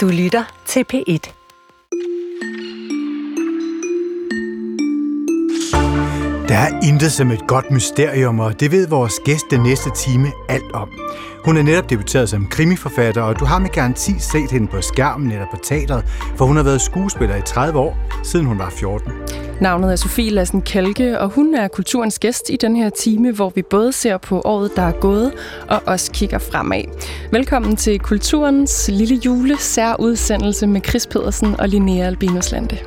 Du lytter til P1. Der er intet som et godt mysterium, og det ved vores gæst den næste time alt om. Hun er netop debuteret som krimiforfatter, og du har med garanti set hende på skærmen eller på teateret, for hun har været skuespiller i 30 år, siden hun var 14. Navnet er Sofie Lassen Kalke, og hun er kulturens gæst i den her time, hvor vi både ser på året, der er gået, og også kigger fremad. Velkommen til Kulturens lille jule særudsendelse med Chris Pedersen og Linnea Albinoslande.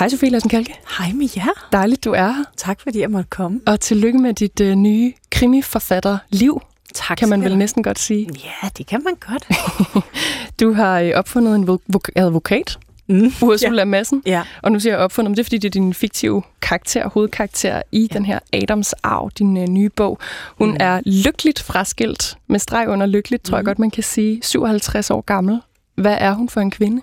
Hej Sofie Lassen Kalke. Hej med jer. Dejligt, du er her. Tak fordi jeg måtte komme. Og tillykke med dit øh, nye krimiforfatter-liv. Tak kan man vel næsten godt sige. Ja, det kan man godt. Du har øh, opfundet en vo- vo- advokat, Mm. Ursula ja. Madsen. Ja. Og nu siger jeg opfundet, men det er fordi, det er din fiktive karakter, hovedkarakter i ja. den her Adams Arv, din øh, nye bog. Hun mm. er lykkeligt fraskilt, med streg under lykkeligt, tror mm. jeg godt, man kan sige. 57 år gammel. Hvad er hun for en kvinde?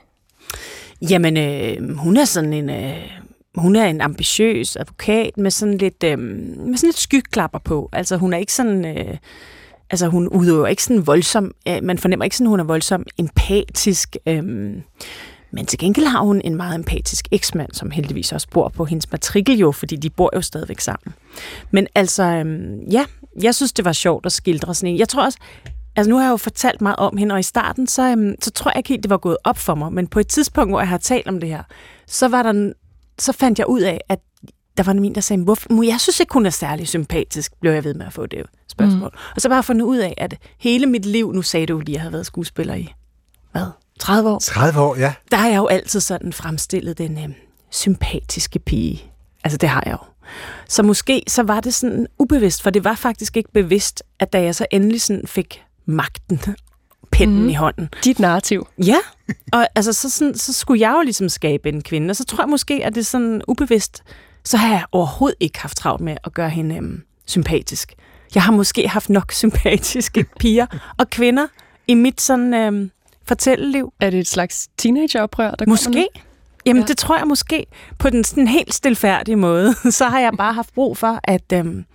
Jamen, øh, hun er sådan en... Øh, hun er en ambitiøs advokat med sådan lidt, øh, med sådan lidt skyklapper på. Altså, hun er ikke sådan... Øh, altså, hun udøver ikke sådan voldsom... Øh, man fornemmer ikke sådan, hun er voldsom empatisk... Øh, men til gengæld har hun en meget empatisk eksmand, som heldigvis også bor på hendes matrikel jo, fordi de bor jo stadigvæk sammen. Men altså, øhm, ja, jeg synes, det var sjovt at skildre sådan en. Jeg tror også, altså nu har jeg jo fortalt meget om hende, og i starten, så, øhm, så tror jeg ikke helt, det var gået op for mig. Men på et tidspunkt, hvor jeg har talt om det her, så, var der, så fandt jeg ud af, at der var en, der sagde, hvorfor, jeg synes ikke, hun er særlig sympatisk, blev jeg ved med at få det spørgsmål. Mm. Og så bare fundet ud af, at hele mit liv, nu sagde du lige, at jeg har været skuespiller i, hvad, 30 år? 30 år, ja. der har jeg jo altid sådan fremstillet den øh, sympatiske pige. Altså, det har jeg jo. Så måske så var det sådan ubevidst, for det var faktisk ikke bevidst, at da jeg så endelig sådan fik magten, pinden mm. i hånden. Dit narrativ. Ja, og altså, så, sådan, så skulle jeg jo ligesom skabe en kvinde, og så tror jeg måske, at det er sådan ubevidst, så har jeg overhovedet ikke haft travlt med at gøre hende øhm, sympatisk. Jeg har måske haft nok sympatiske piger og kvinder i mit sådan øhm, fortælleliv. Er det et slags teenageoprør, der kommer Måske. nu? Jamen, Ja. ja. det tror jeg måske. På den sådan helt stilfærdige måde, så har jeg bare haft brug for, at øhm,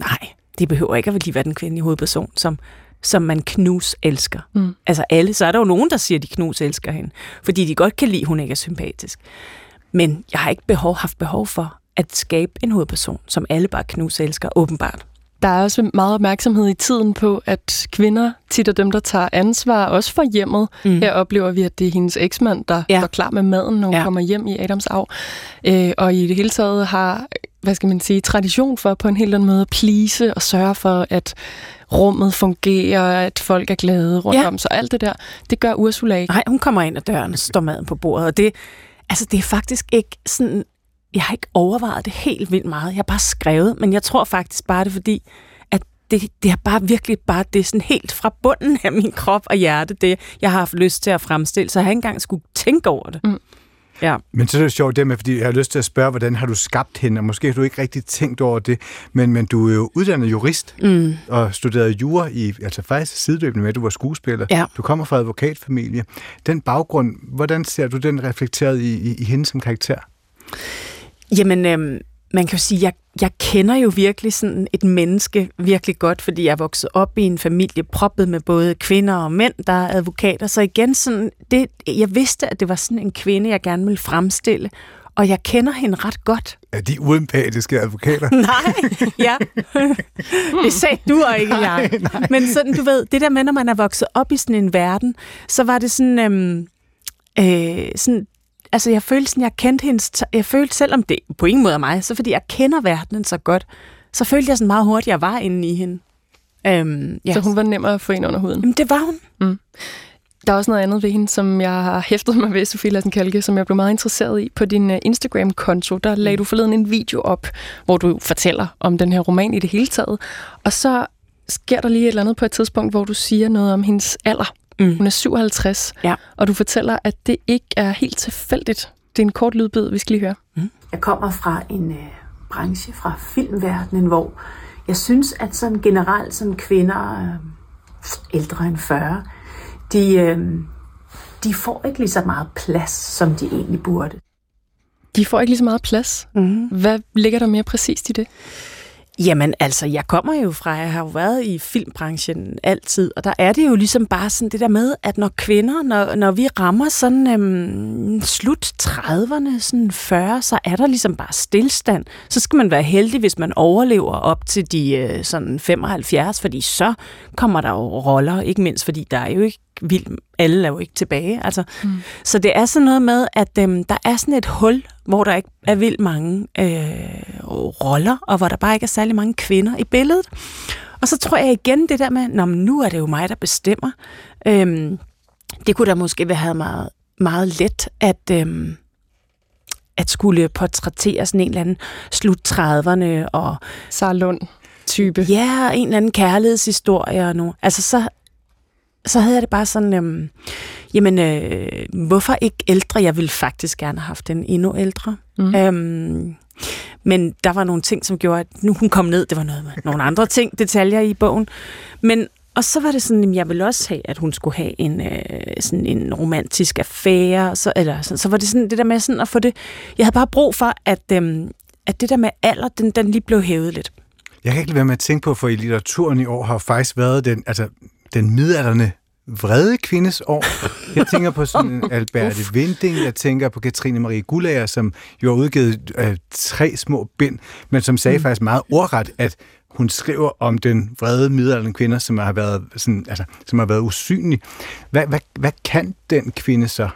nej, det behøver ikke at lige være den kvindelige hovedperson, som, som man knus elsker. Mm. Altså alle, så er der jo nogen, der siger, at de knus elsker hende, fordi de godt kan lide, at hun ikke er sympatisk. Men jeg har ikke behov, haft behov for at skabe en hovedperson, som alle bare knus elsker, åbenbart. Der er også meget opmærksomhed i tiden på, at kvinder tit er dem, der tager ansvar, også for hjemmet. Mm. Her oplever vi, at det er hendes eksmand, der ja. Står klar med maden, når hun ja. Ja. kommer hjem i Adams arv. Øh, og i det hele taget har, hvad skal man sige, tradition for på en helt anden måde at please og sørge for, at rummet fungerer, at folk er glade rundt ja. Om. Så alt det der, det gør Ursula ikke. Nej, hun kommer ind ad døren, og står maden på bordet, og det, altså, det er faktisk ikke sådan... Jeg har ikke overvejet det helt vildt meget. Jeg har bare skrevet, men jeg tror faktisk bare, det er fordi, at det, det er bare virkelig bare det er sådan helt fra bunden af min krop og hjerte, det jeg har haft lyst til at fremstille, så jeg har ikke engang skulle tænke over det. Mm. Ja. Men så er det sjovt det med, fordi jeg har lyst til at spørge, hvordan har du skabt hende, og måske har du ikke rigtig tænkt over det, men, men du er jo uddannet jurist Mm. og studerede jura i, altså faktisk sideløbende med, at du var skuespiller. Ja. Du kommer fra advokatfamilie. Den baggrund, hvordan ser du den reflekteret i, i, i hende som karakter? Jamen, øhm, man kan jo sige, jeg, jeg kender jo virkelig sådan et menneske virkelig godt, fordi jeg er vokset op i en familie proppet med både kvinder og mænd, der er advokater. Så igen, sådan, det, jeg vidste, at det var sådan en kvinde, jeg gerne ville fremstille, og jeg kender hende ret godt. Er de uempatiske advokater? Nej, ja. det sagde du og ikke jeg. Men sådan, du ved, det der med, når man er vokset op i sådan en verden, så var det sådan, øhm, øh, sådan altså jeg følte sådan, jeg kendte hendes, jeg følte, selvom det på ingen måde er mig, så fordi jeg kender verdenen så godt, så følte jeg sådan meget hurtigt, jeg var inde i hende. Øhm, ja. Så hun var nemmere at få ind under huden. Jamen, det var hun. Der er også noget andet ved hende, som jeg har hæftet mig ved, Sofie Lassen Kalke, som jeg blev meget interesseret i. På din øh, Instagram-konto, der lagde du forleden en video op, hvor du fortæller om den her roman i det hele taget. Og så sker der lige et eller andet på et tidspunkt, hvor du siger noget om hendes alder. Mm. Hun er 57, Ja. og du fortæller, at det ikke er helt tilfældigt. Det er en kort lydbid, vi skal lige høre. Jeg kommer fra en øh, branche, fra filmverdenen, hvor jeg synes, at sådan generelt sådan kvinder øh, ældre end 40, de, øh, de får ikke lige så meget plads, som de egentlig burde. De får ikke lige så meget plads. Mm. Hvad ligger der mere præcist i det? Jamen altså, jeg kommer jo fra, jeg har jo været i filmbranchen altid, og der er det jo ligesom bare sådan det der med, at når kvinder, når, når vi rammer sådan øhm, slut 30'erne, sådan 40, så er der ligesom bare stillstand. Så skal man være heldig, hvis man overlever op til de øh, sådan 75, fordi så kommer der jo roller, ikke mindst fordi der er jo ikke vildt, alle er jo ikke tilbage. Altså. Mm. Så det er sådan noget med, at øhm, der er sådan et hul, hvor der ikke er vildt mange øh, roller, og hvor der bare ikke er særlig mange kvinder i billedet. Og så tror jeg igen det der med, Nå, men nu er det jo mig, der bestemmer. Øhm, det kunne da måske være meget, meget let at, øhm, at skulle portrættere sådan en eller anden slut 30'erne og... Sarah Lund type. Ja, en eller anden kærlighedshistorie og nu. Altså så, så havde jeg det bare sådan, øhm, jamen, øh, hvorfor ikke ældre? Jeg ville faktisk gerne have haft en endnu ældre. Mm. Øhm, men der var nogle ting, som gjorde, at nu hun kom ned, det var noget med nogle andre ting, detaljer i bogen. Men og så var det sådan, at jeg ville også have, at hun skulle have en, øh, sådan en romantisk affære. Så, eller sådan, så var det sådan det der med sådan at få det... Jeg havde bare brug for, at, øh, at det der med alder, den, den lige blev hævet lidt. Jeg kan ikke lade være med at tænke på, for i litteraturen i år har faktisk været den, altså, den midalderne vrede kvindes år. Jeg tænker på sådan Alberte Vinding, jeg tænker på Katrine Marie Gullager, som jo har udgivet øh, tre små bind, men som sagde mm. faktisk meget ordret, at hun skriver om den vrede middelalderen kvinder, som har været, sådan, altså, som har været usynlig. Hvad, hvad, hvad kan den kvinde så?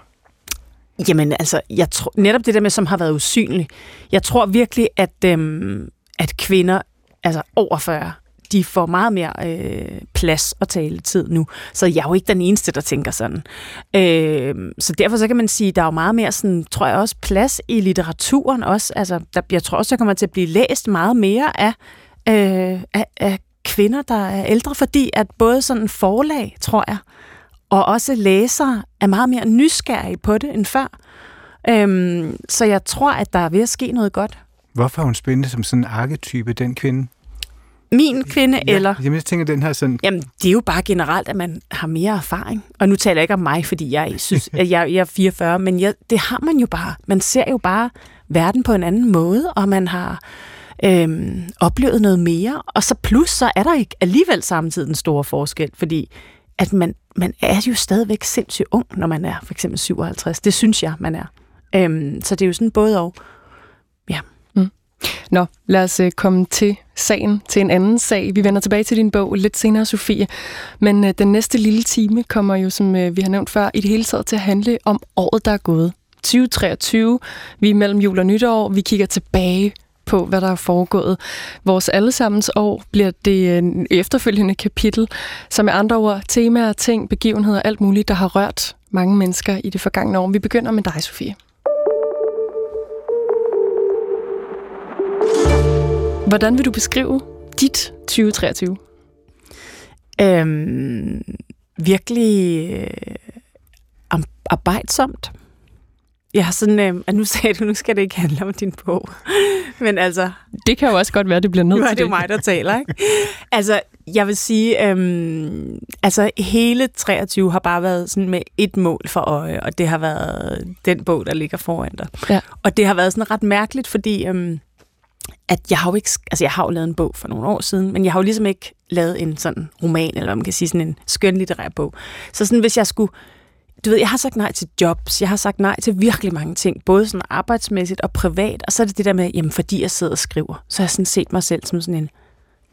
Jamen altså, jeg tror, netop det der med, som har været usynlig. Jeg tror virkelig, at, øhm, at kvinder altså over 40 de får meget mere øh, plads og tale tid nu. Så jeg er jo ikke den eneste, der tænker sådan. Øh, så derfor så kan man sige, der er jo meget mere, sådan, tror jeg også, plads i litteraturen også. Altså, der, jeg tror også, der kommer til at blive læst meget mere af, øh, af, af kvinder, der er ældre, fordi at både sådan forlag, tror jeg, og også læsere er meget mere nysgerrige på det end før. Øhm, så jeg tror, at der er ved at ske noget godt. Hvorfor er hun spændende som sådan en arketype, den kvinde? Min kvinde, ja, eller... Jamen, jeg tænker, den her sådan... Jamen, det er jo bare generelt, at man har mere erfaring. Og nu taler jeg ikke om mig, fordi jeg, synes, at jeg, jeg er 44, men jeg, det har man jo bare. Man ser jo bare verden på en anden måde, og man har øhm, oplevet noget mere. Og så plus, så er der ikke alligevel samtidig en stor forskel, fordi at man, man er jo stadigvæk sindssygt ung, når man er for eksempel 57. Det synes jeg, man er. Øhm, så det er jo sådan både og. Nå, lad os øh, komme til sagen, til en anden sag. Vi vender tilbage til din bog lidt senere, Sofie. Men øh, den næste lille time kommer jo, som øh, vi har nævnt før, i det hele taget til at handle om året, der er gået. 2023. Vi er mellem jul og nytår. Vi kigger tilbage på, hvad der er foregået. Vores allesammens år bliver det en efterfølgende kapitel, som er andre ord temaer, ting, begivenheder, alt muligt, der har rørt mange mennesker i det forgangne år. Vi begynder med dig, Sofie. Hvordan vil du beskrive dit 2023? Øhm, virkelig øh, arbejdsomt. Jeg har sådan, øh, at nu sagde du, nu skal det ikke handle om din bog. Men altså... Det kan jo også godt være, det bliver nødt til det. Nu er det mig, der taler, ikke? altså, jeg vil sige, øhm, altså hele 23 har bare været sådan med et mål for øje, og det har været den bog, der ligger foran dig. Ja. Og det har været sådan ret mærkeligt, fordi øhm, at jeg har jo ikke, altså jeg har jo lavet en bog for nogle år siden, men jeg har jo ligesom ikke lavet en sådan roman, eller man kan sige sådan en skønlitterær bog. Så sådan, hvis jeg skulle, du ved, jeg har sagt nej til jobs, jeg har sagt nej til virkelig mange ting, både sådan arbejdsmæssigt og privat, og så er det det der med, jamen fordi jeg sidder og skriver, så har jeg sådan set mig selv som sådan en,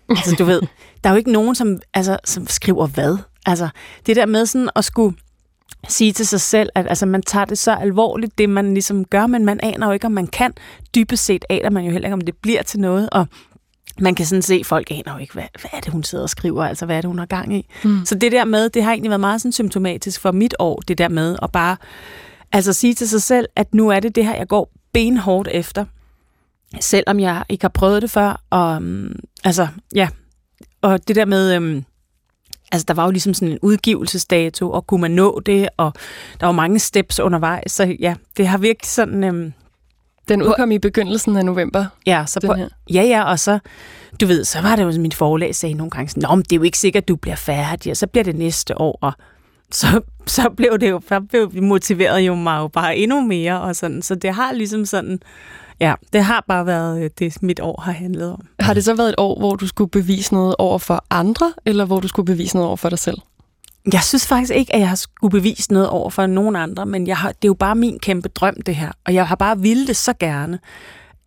altså du ved, der er jo ikke nogen, som, altså, som skriver hvad. Altså, det der med sådan at skulle sige til sig selv, at altså, man tager det så alvorligt, det man ligesom gør, men man aner jo ikke, om man kan. Dybest set aner man jo heller ikke, om det bliver til noget, og man kan sådan se, folk aner jo ikke, hvad, hvad er det, hun sidder og skriver, altså hvad er det, hun har gang i. Mm. Så det der med, det har egentlig været meget sådan symptomatisk for mit år, det der med at bare altså sige til sig selv, at nu er det det her, jeg går benhårdt efter, selvom jeg ikke har prøvet det før, og um, altså, ja, og det der med, um, altså der var jo ligesom sådan en udgivelsesdato, og kunne man nå det, og der var mange steps undervejs, så ja, det har virkelig sådan... Øhm, den udkom i begyndelsen af november. Ja, så på, ja, ja, og så, du ved, så var det jo, mit forlag sagde nogle gange sådan, Nå, men det er jo ikke sikkert, at du bliver færdig, og så bliver det næste år, og så, så blev det jo, så blev motiveret jo mig jo bare endnu mere, og sådan, så det har ligesom sådan, Ja, det har bare været øh, det, mit år har handlet om. Har det så været et år, hvor du skulle bevise noget over for andre, eller hvor du skulle bevise noget over for dig selv? Jeg synes faktisk ikke, at jeg har skulle bevise noget over for nogen andre, men jeg har, det er jo bare min kæmpe drøm, det her. Og jeg har bare ville det så gerne,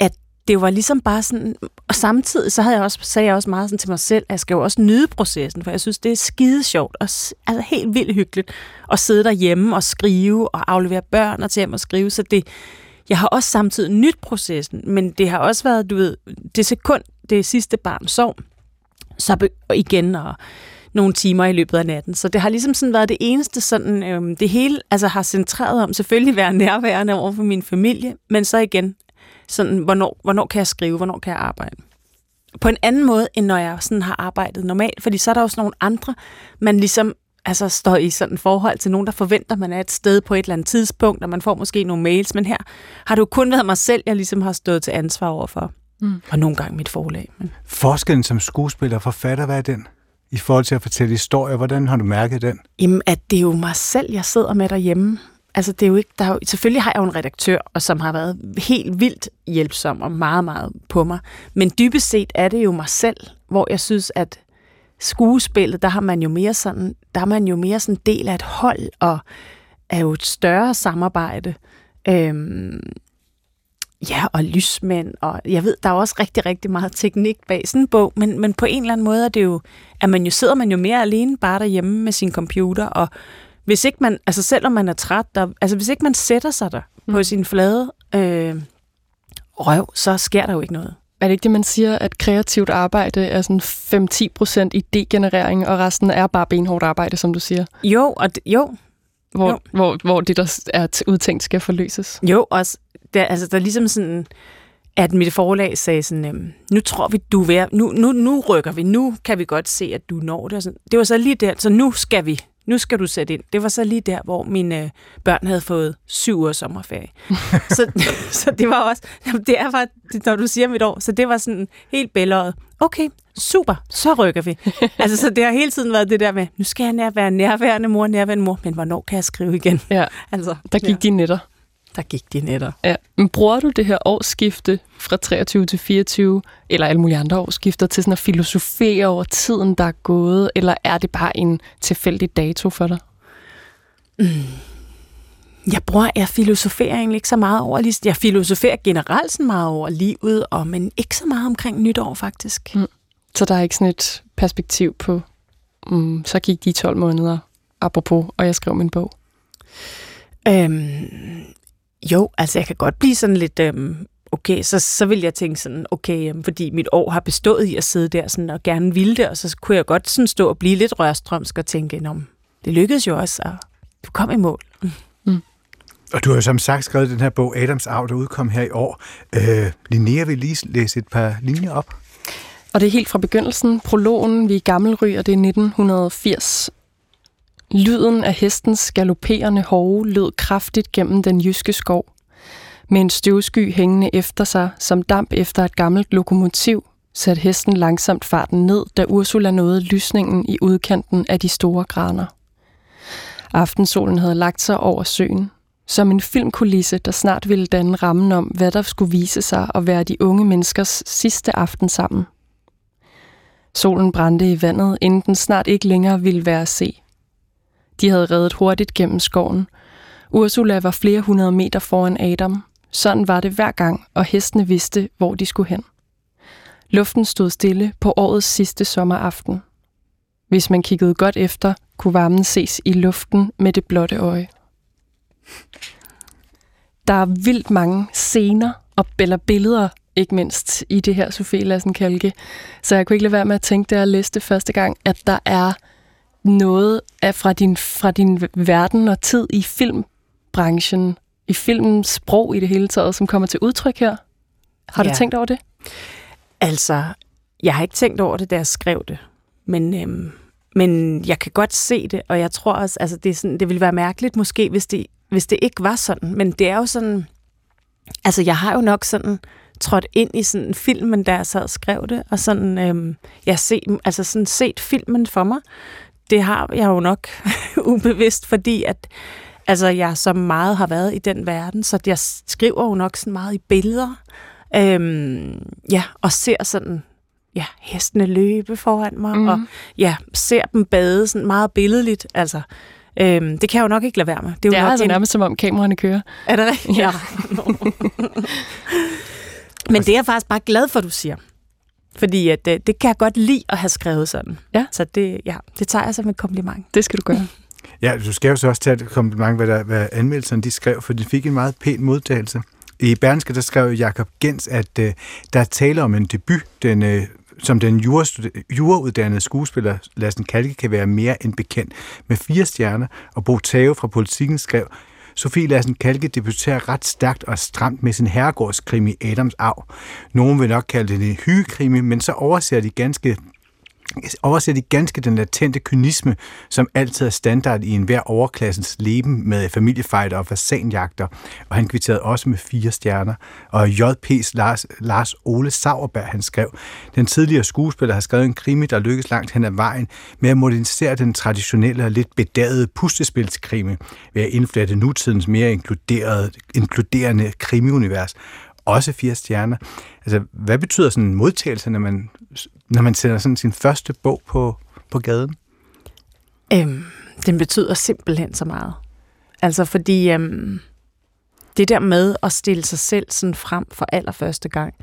at det var ligesom bare sådan... Og samtidig så havde jeg også, sagde jeg også meget sådan til mig selv, at jeg skal jo også nyde processen, for jeg synes, det er skide sjovt og altså helt vildt hyggeligt at sidde derhjemme og skrive og aflevere børn og til hjem og skrive. Så det, jeg har også samtidig nyt processen, men det har også været, du ved, det sekund, det sidste barn sov, så igen og nogle timer i løbet af natten. Så det har ligesom sådan været det eneste, sådan, øhm, det hele altså har centreret om selvfølgelig være nærværende over for min familie, men så igen, sådan, hvornår, hvornår kan jeg skrive, hvornår kan jeg arbejde. På en anden måde, end når jeg sådan har arbejdet normalt, fordi så er der også nogle andre, man ligesom altså står i sådan forhold til nogen, der forventer, man er et sted på et eller andet tidspunkt, og man får måske nogle mails, men her har det jo kun været mig selv, jeg ligesom har stået til ansvar overfor. Mm. Og nogle gange mit forlag. Men... Forskellen som skuespiller og forfatter, hvad er den? I forhold til at fortælle historier, hvordan har du mærket den? Jamen, at det er jo mig selv, jeg sidder med derhjemme. Altså, det er jo ikke, der er jo, selvfølgelig har jeg jo en redaktør, og som har været helt vildt hjælpsom og meget, meget på mig. Men dybest set er det jo mig selv, hvor jeg synes, at skuespillet, der har man jo mere sådan, der er man jo mere sådan del af et hold, og er jo et større samarbejde. Øhm, ja, og lysmænd, og jeg ved, der er også rigtig, rigtig meget teknik bag sådan en bog, men, men på en eller anden måde er det jo, at man jo sidder man jo mere alene bare derhjemme med sin computer, og hvis ikke man, altså selvom man er træt, der, altså hvis ikke man sætter sig der mm. på sin flade øh, røv, så sker der jo ikke noget. Er det ikke det, man siger, at kreativt arbejde er sådan 5-10 procent idégenerering, og resten er bare benhårdt arbejde, som du siger? Jo, og det, jo. Hvor, jo. Hvor, hvor det, der er udtænkt, skal forløses? Jo, også. Der, altså, der er ligesom sådan, at mit forlag sagde sådan, øhm, nu tror vi, du er nu, nu, nu rykker vi, nu kan vi godt se, at du når det. Og sådan. Det var så lige der, så nu skal vi nu skal du sætte ind. Det var så lige der, hvor mine øh, børn havde fået syv uger sommerferie. så, så det var også, det er bare, når du siger mit år, så det var sådan helt bælåret. Okay, super, så rykker vi. altså, så det har hele tiden været det der med, nu skal jeg nær, være nærværende mor, nærværende mor, men hvornår kan jeg skrive igen? Ja, altså, der gik ja. de netter der gik de netter. Ja. Men bruger du det her årsskifte fra 23 til 24, eller alle mulige andre årsskifter, til sådan at filosofere over tiden, der er gået, eller er det bare en tilfældig dato for dig? Mm. Jeg bruger, jeg filosoferer egentlig ikke så meget over, jeg filosoferer generelt så meget over livet, og, men ikke så meget omkring nytår faktisk. Mm. Så der er ikke sådan et perspektiv på, mm, så gik de 12 måneder, apropos, og jeg skrev min bog? Øhm, jo, altså jeg kan godt blive sådan lidt, øhm, okay, så, så vil jeg tænke sådan, okay, øhm, fordi mit år har bestået i at sidde der sådan, og gerne ville det, og så kunne jeg godt sådan stå og blive lidt rørstrømsk og tænke, om det lykkedes jo også, og du kom i mål. Mm. Og du har jo som sagt skrevet den her bog, Adams Arv, der udkom her i år. Øh, Linnea vil lige læse et par linjer op. Og det er helt fra begyndelsen. Prologen, vi er gammelry, og det er 1980. Lyden af hestens galopperende hove lød kraftigt gennem den jyske skov. Med en støvsky hængende efter sig, som damp efter et gammelt lokomotiv, satte hesten langsomt farten ned, da Ursula nåede lysningen i udkanten af de store graner. Aftensolen havde lagt sig over søen, som en filmkulisse, der snart ville danne rammen om, hvad der skulle vise sig og være de unge menneskers sidste aften sammen. Solen brændte i vandet, inden den snart ikke længere ville være at se. De havde reddet hurtigt gennem skoven. Ursula var flere hundrede meter foran Adam. Sådan var det hver gang, og hestene vidste, hvor de skulle hen. Luften stod stille på årets sidste sommeraften. Hvis man kiggede godt efter, kunne varmen ses i luften med det blotte øje. Der er vildt mange scener og billeder, ikke mindst i det her Sofie Lassen Kalke. Så jeg kunne ikke lade være med at tænke, da jeg læste første gang, at der er noget af fra din, fra din verden og tid i filmbranchen, i filmens sprog i det hele taget, som kommer til udtryk her. Har ja. du tænkt over det? Altså, jeg har ikke tænkt over det, da jeg skrev det. Men, øhm, men jeg kan godt se det, og jeg tror også, altså det, er sådan, det ville være mærkeligt måske, hvis det, hvis det ikke var sådan. Men det er jo sådan, altså jeg har jo nok sådan trådt ind i sådan filmen, da jeg sad og skrev det, og sådan, øhm, jeg set, altså sådan set filmen for mig det har jeg jo nok ubevidst, fordi at, Altså, jeg så meget har været i den verden, så jeg skriver jo nok sådan meget i billeder. Øhm, ja, og ser sådan ja, hestene løbe foran mig, mm. og ja, ser dem bade sådan meget billedligt. Altså, øhm, det kan jeg jo nok ikke lade være med. Det er, jo det er nok altså en... nærmest som om kameraerne kører. Er det rigtigt? Ja. Men det er jeg faktisk bare glad for, du siger. Fordi at, det, øh, det kan jeg godt lide at have skrevet sådan. Ja. Så det, ja, det tager jeg som et kompliment. Det skal du gøre. Ja, du skal jo så også tage et kompliment, hvad, der, hvad anmeldelserne de skrev, for de fik en meget pæn modtagelse. I Berlingske, der skrev Jakob Gens, at uh, der er tale om en debut, den, uh, som den jurauddannede skuespiller Lassen Kalke kan være mere end bekendt med fire stjerner, og Bo Tave fra Politiken skrev, Sofie Lassen Kalke debuterer ret stærkt og stramt med sin herregårdskrimi Adams Arv. Nogen vil nok kalde det en hyggekrimi, men så overser de ganske overser de ganske den latente kynisme, som altid er standard i enhver overklassens leben med familiefejder og fasanjagter, og han kvitterede også med fire stjerner. Og JP's Lars, Lars Ole Sauerberg, han skrev, den tidligere skuespiller har skrevet en krimi, der lykkes langt hen ad vejen med at modernisere den traditionelle og lidt bedagede pustespilskrimi ved at indflætte nutidens mere inkluderede, inkluderende krimiunivers også fire stjerner. Altså, hvad betyder sådan en modtagelse, når man, når man sender sådan sin første bog på, på gaden? Øhm, den betyder simpelthen så meget. Altså, fordi øhm, det der med at stille sig selv sådan frem for allerførste gang.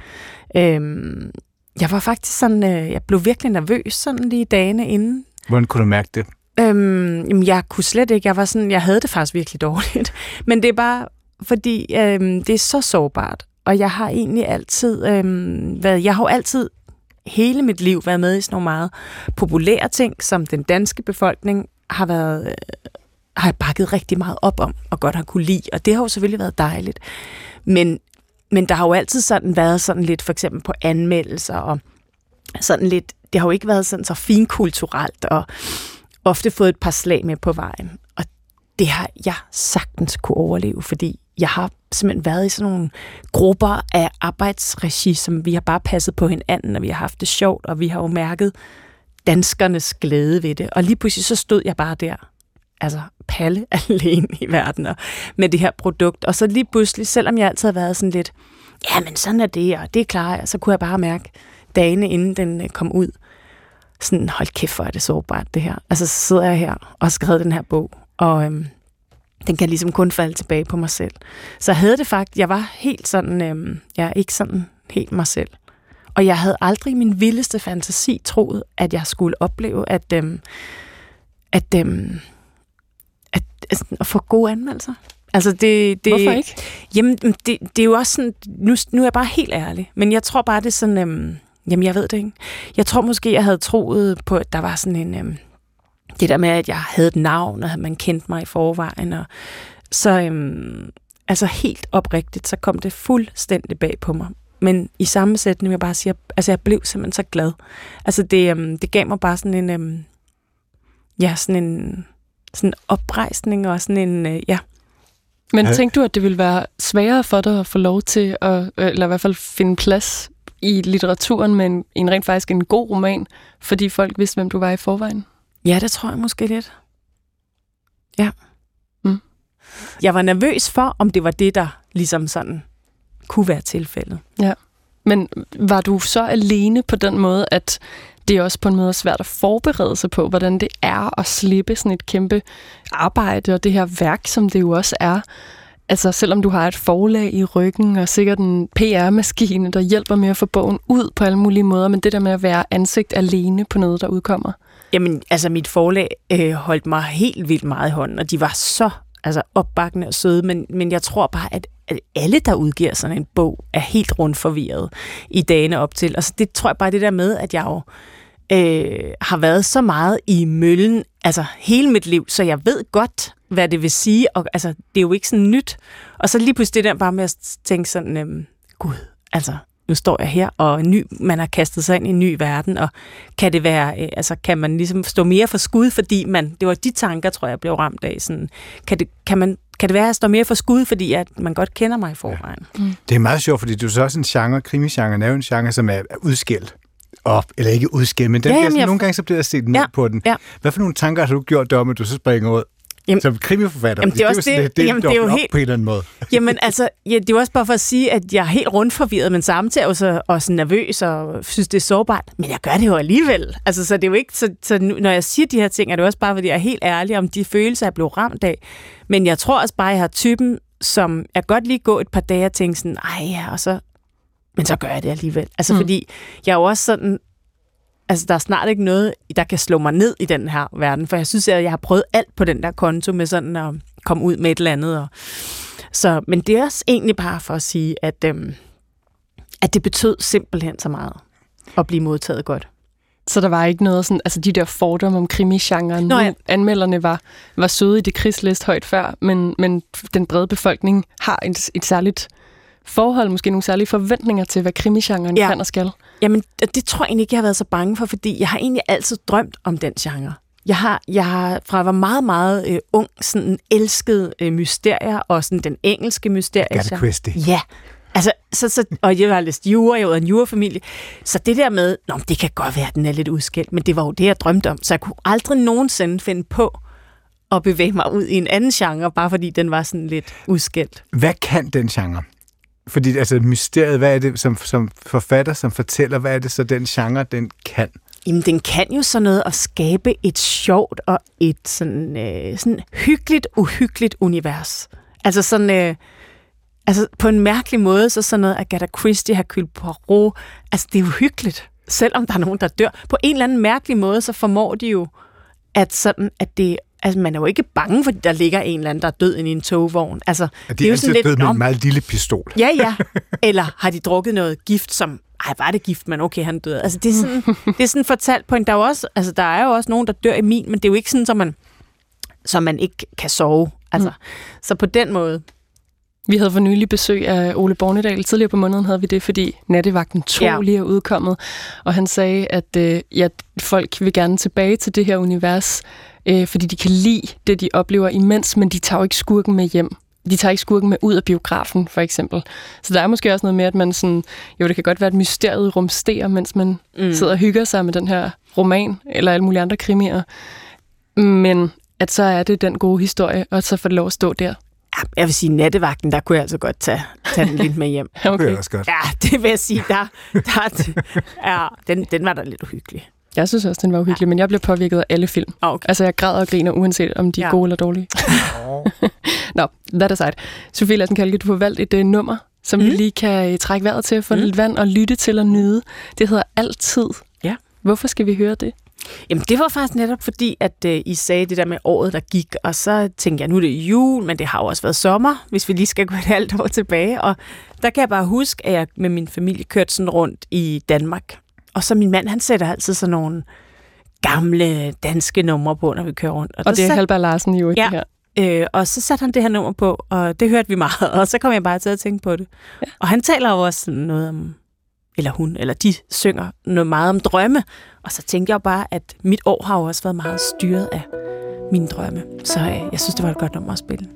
Øhm, jeg var faktisk sådan, øh, jeg blev virkelig nervøs sådan lige dagene inden. Hvordan kunne du mærke det? Øhm, jeg kunne slet ikke. Jeg var sådan, jeg havde det faktisk virkelig dårligt. Men det er bare, fordi øhm, det er så sårbart og jeg har egentlig altid øh, været, jeg har jo altid hele mit liv været med i sådan nogle meget populære ting, som den danske befolkning har været øh, har jeg bakket rigtig meget op om, og godt har kunne lide, og det har jo selvfølgelig været dejligt. Men, men der har jo altid sådan været sådan lidt, for eksempel på anmeldelser, og sådan lidt, det har jo ikke været sådan så finkulturelt, og ofte fået et par slag med på vejen. Og det har jeg sagtens kunne overleve, fordi jeg har simpelthen været i sådan nogle grupper af arbejdsregi, som vi har bare passet på hinanden, og vi har haft det sjovt, og vi har jo mærket danskernes glæde ved det. Og lige pludselig så stod jeg bare der, altså palle alene i verden, og med det her produkt. Og så lige pludselig, selvom jeg altid har været sådan lidt, ja, men sådan er det, og det er klart, så kunne jeg bare mærke dagene, inden den øh, kom ud, sådan, hold kæft, hvor er det sårbart, det her. Altså, så sidder jeg her og har skrevet den her bog, og øhm, den kan ligesom kun falde tilbage på mig selv. Så jeg havde det faktisk, jeg var helt sådan, øhm, jeg er ikke sådan helt mig selv. Og jeg havde aldrig i min vildeste fantasi troet, at jeg skulle opleve, at, øhm, at, øhm, at, at, at få gode anmeldelser. Altså det, det, Hvorfor ikke? Jamen, det, det er jo også sådan, nu, nu er jeg bare helt ærlig, men jeg tror bare, det er sådan, øhm, jamen jeg ved det ikke. Jeg tror måske, jeg havde troet på, at der var sådan en, øhm, det der med, at jeg havde et navn, og at man kendte mig i forvejen. Og så øhm, altså helt oprigtigt, så kom det fuldstændig bag på mig. Men i samme sætning vil jeg bare sige, altså jeg blev simpelthen så glad. Altså det, øhm, det gav mig bare sådan en, øhm, ja, sådan en sådan oprejsning og sådan en, øh, ja. Men ja. tænkte du, at det ville være sværere for dig at få lov til at, eller i hvert fald finde plads i litteraturen med en, en rent faktisk en god roman, fordi folk vidste, hvem du var i forvejen? Ja, det tror jeg måske lidt. Ja. Mm. Jeg var nervøs for, om det var det, der ligesom sådan kunne være tilfældet. Ja. Men var du så alene på den måde, at det er også på en måde svært at forberede sig på, hvordan det er at slippe sådan et kæmpe arbejde og det her værk, som det jo også er. Altså selvom du har et forlag i ryggen og sikkert en PR-maskine, der hjælper med at få bogen ud på alle mulige måder, men det der med at være ansigt alene på noget, der udkommer. Jamen, altså mit forlag øh, holdt mig helt vildt meget i hånden, og de var så altså, opbakkende og søde, men, men jeg tror bare, at, at alle, der udgiver sådan en bog, er helt rundt forvirret i dagene op til. Altså det tror jeg bare det der med, at jeg jo øh, har været så meget i møllen, altså hele mit liv, så jeg ved godt, hvad det vil sige, og altså, det er jo ikke sådan nyt. Og så lige pludselig det der bare med at tænke sådan, øh, gud, altså, nu står jeg her, og ny, man har kastet sig ind i en ny verden, og kan det være, øh, altså kan man ligesom stå mere for skud, fordi man, det var de tanker, tror jeg, blev ramt af, sådan, kan det, kan man, kan det være, at jeg står mere for skud, fordi at man godt kender mig i forvejen? Ja. Mm. Det er meget sjovt, fordi du er så også en genre, krimigenre er jo en genre, som er udskilt op, eller ikke udskilt, men den ja, jamen, jeg... nogle gange så bliver der set ned ja, på den. Ja. Hvad for nogle tanker har du gjort om, at du så springer ud? Jamen, som krimiforfatter. Jamen, det er, også det, det, det, jamen, det er jo helt, på en eller anden måde. Jamen, altså, ja, det er også bare for at sige, at jeg er helt rundt forvirret, men samtidig også, også nervøs og synes, det er sårbart. Men jeg gør det jo alligevel. Altså, så det er jo ikke, så, så nu, når jeg siger de her ting, er det også bare, fordi jeg er helt ærlig om de følelser, jeg blev ramt af. Men jeg tror også bare, at jeg har typen, som jeg godt lige gå et par dage og tænke sådan, ej ja, og så, men så gør jeg det alligevel. Altså, mm. fordi jeg er jo også sådan, altså, der er snart ikke noget, der kan slå mig ned i den her verden, for jeg synes, at jeg har prøvet alt på den der konto med sådan at komme ud med et eller andet. Og, så, men det er også egentlig bare for at sige, at, øhm, at det betød simpelthen så meget at blive modtaget godt. Så der var ikke noget sådan, altså de der fordomme om krimigenren. Nå, ja. Anmelderne var, var søde i det krigslist højt før, men, men den brede befolkning har et, et særligt forhold, måske nogle særlige forventninger til, hvad krimigenren ja. kan og skal. Jamen, det tror jeg egentlig ikke, jeg har været så bange for, fordi jeg har egentlig altid drømt om den genre. Jeg har, jeg har fra jeg var meget, meget øh, ung, sådan elsket øh, mysterier, og sådan den engelske mysterier. Agatha Christie. Ja, Altså, så, så, og jeg har læst jura, jeg var en jurafamilie. Så det der med, Nå, det kan godt være, at den er lidt udskilt, men det var jo det, jeg drømte om. Så jeg kunne aldrig nogensinde finde på at bevæge mig ud i en anden genre, bare fordi den var sådan lidt udskilt. Hvad kan den genre? Fordi altså mysteriet, hvad er det som, som forfatter, som fortæller, hvad er det så den genre, den kan? Jamen, den kan jo sådan noget at skabe et sjovt og et sådan, øh, sådan hyggeligt, uhyggeligt univers. Altså sådan... Øh, altså på en mærkelig måde, så sådan noget Agatha Christie, Hercule Poirot, altså det er jo hyggeligt, selvom der er nogen, der dør. På en eller anden mærkelig måde, så formår de jo, at, sådan, at det Altså, man er jo ikke bange, fordi der ligger en eller anden, der er død i en togvogn. Altså, er de det er jo sådan lidt, død med en meget lille pistol? Ja, ja. Eller har de drukket noget gift, som... Ej, var det gift, men okay, han døde. Altså, det er sådan, det er sådan fortalt på en... Der er, også, altså, der er jo også nogen, der dør i min, men det er jo ikke sådan, så man, så man ikke kan sove. Altså, mm. Så på den måde, vi havde for nylig besøg af Ole Bornedal. Tidligere på måneden havde vi det, fordi Nattevagten 2 ja. lige er udkommet. Og han sagde, at øh, ja, folk vil gerne tilbage til det her univers, øh, fordi de kan lide det, de oplever imens, men de tager jo ikke skurken med hjem. De tager ikke skurken med ud af biografen, for eksempel. Så der er måske også noget med, at man sådan... Jo, det kan godt være, at mysteriet rumsterer, mens man mm. sidder og hygger sig med den her roman, eller alle mulige andre krimier. Men at så er det den gode historie, og så får det lov at stå der Ja, jeg vil sige, nattevagten, der kunne jeg altså godt tage, tage den lidt med hjem. okay. Det også godt. Ja, det vil jeg sige, der, der ja, den, den var da lidt uhyggelig. Jeg synes også, den var uhyggelig, ja. men jeg bliver påvirket af alle film. Okay. Altså, jeg græder og griner, uanset om de er ja. gode eller dårlige. Nå, that aside. Sofie Lassen Kalke, du får valgt et uh, nummer, som mm. vi lige kan uh, trække vejret til, få mm. lidt vand og lytte til og nyde. Det hedder Altid. Ja. Hvorfor skal vi høre det? Jamen, det var faktisk netop fordi, at øh, I sagde det der med året, der gik, og så tænkte jeg, nu er det jul, men det har jo også været sommer, hvis vi lige skal gå et halvt år tilbage. Og der kan jeg bare huske, at jeg med min familie kørte sådan rundt i Danmark. Og så min mand, han sætter altid sådan nogle gamle danske numre på, når vi kører rundt. Og, og det er Halberg Larsen jo ikke ja, her. Øh, og så satte han det her nummer på, og det hørte vi meget, og så kom jeg bare til at tænke på det. Ja. Og han taler jo også sådan noget om eller hun, eller de synger noget meget om drømme. Og så tænkte jeg bare, at mit år har jo også været meget styret af mine drømme. Så øh, jeg synes, det var et godt nummer at spille.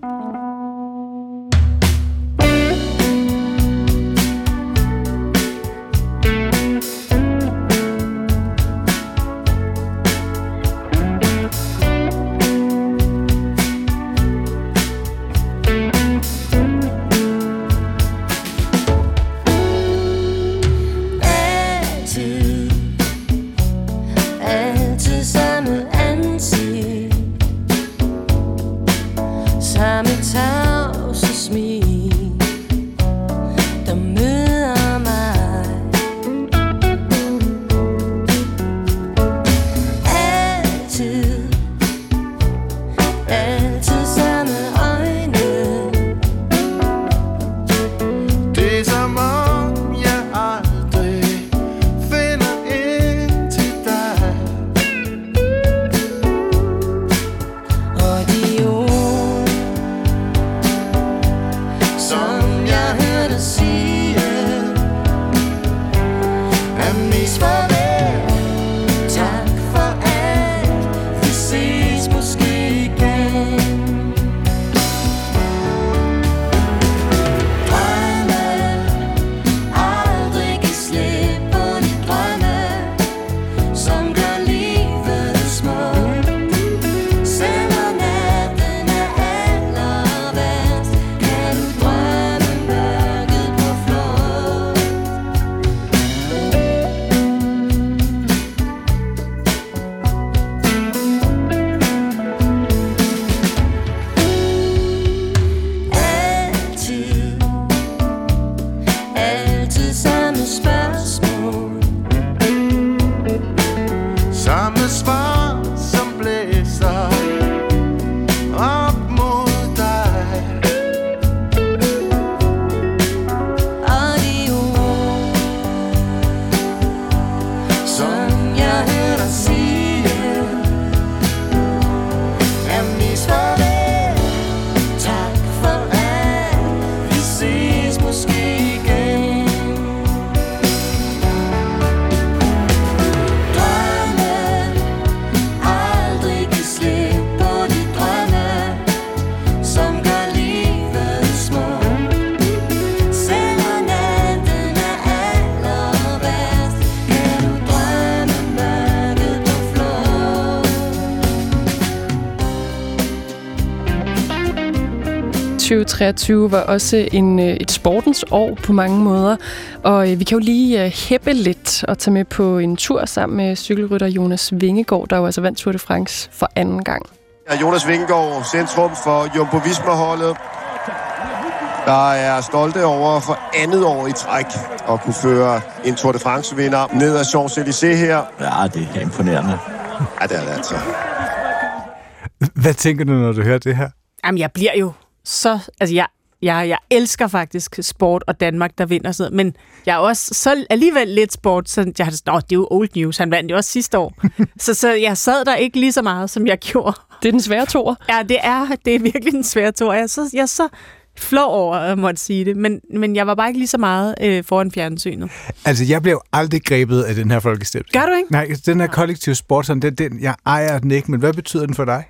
2023 var også en, øh, et sportens år på mange måder, og øh, vi kan jo lige øh, hæppe lidt og tage med på en tur sammen med cykelrytter Jonas Vingegaard, der jo altså vandt Tour de France for anden gang. Ja, Jonas Vingegaard, centrum for Jumbo Visma-holdet, der er stolte over for andet år i træk at kunne føre en Tour de France-vinder ned ad Champs-Élysées her. Ja, det er imponerende. Ja, det er det altså. Hvad tænker du, når du hører det her? Jamen, jeg bliver jo så... Altså, jeg, jeg, jeg elsker faktisk sport og Danmark, der vinder sådan noget. Men jeg er også så alligevel lidt sport, så jeg har det sådan, det er jo old news. Han vandt jo også sidste år. så, så jeg sad der ikke lige så meget, som jeg gjorde. Det er den svære tor. Ja, det er, det er virkelig den svære tor. Jeg er så, jeg er så flov over at måtte sige det, men, men jeg var bare ikke lige så meget øh, foran fjernsynet. Altså, jeg blev aldrig grebet af den her folkestemning. Gør du ikke? Nej, den her kollektiv sport, sådan, den, den, jeg ejer den ikke, men hvad betyder den for dig?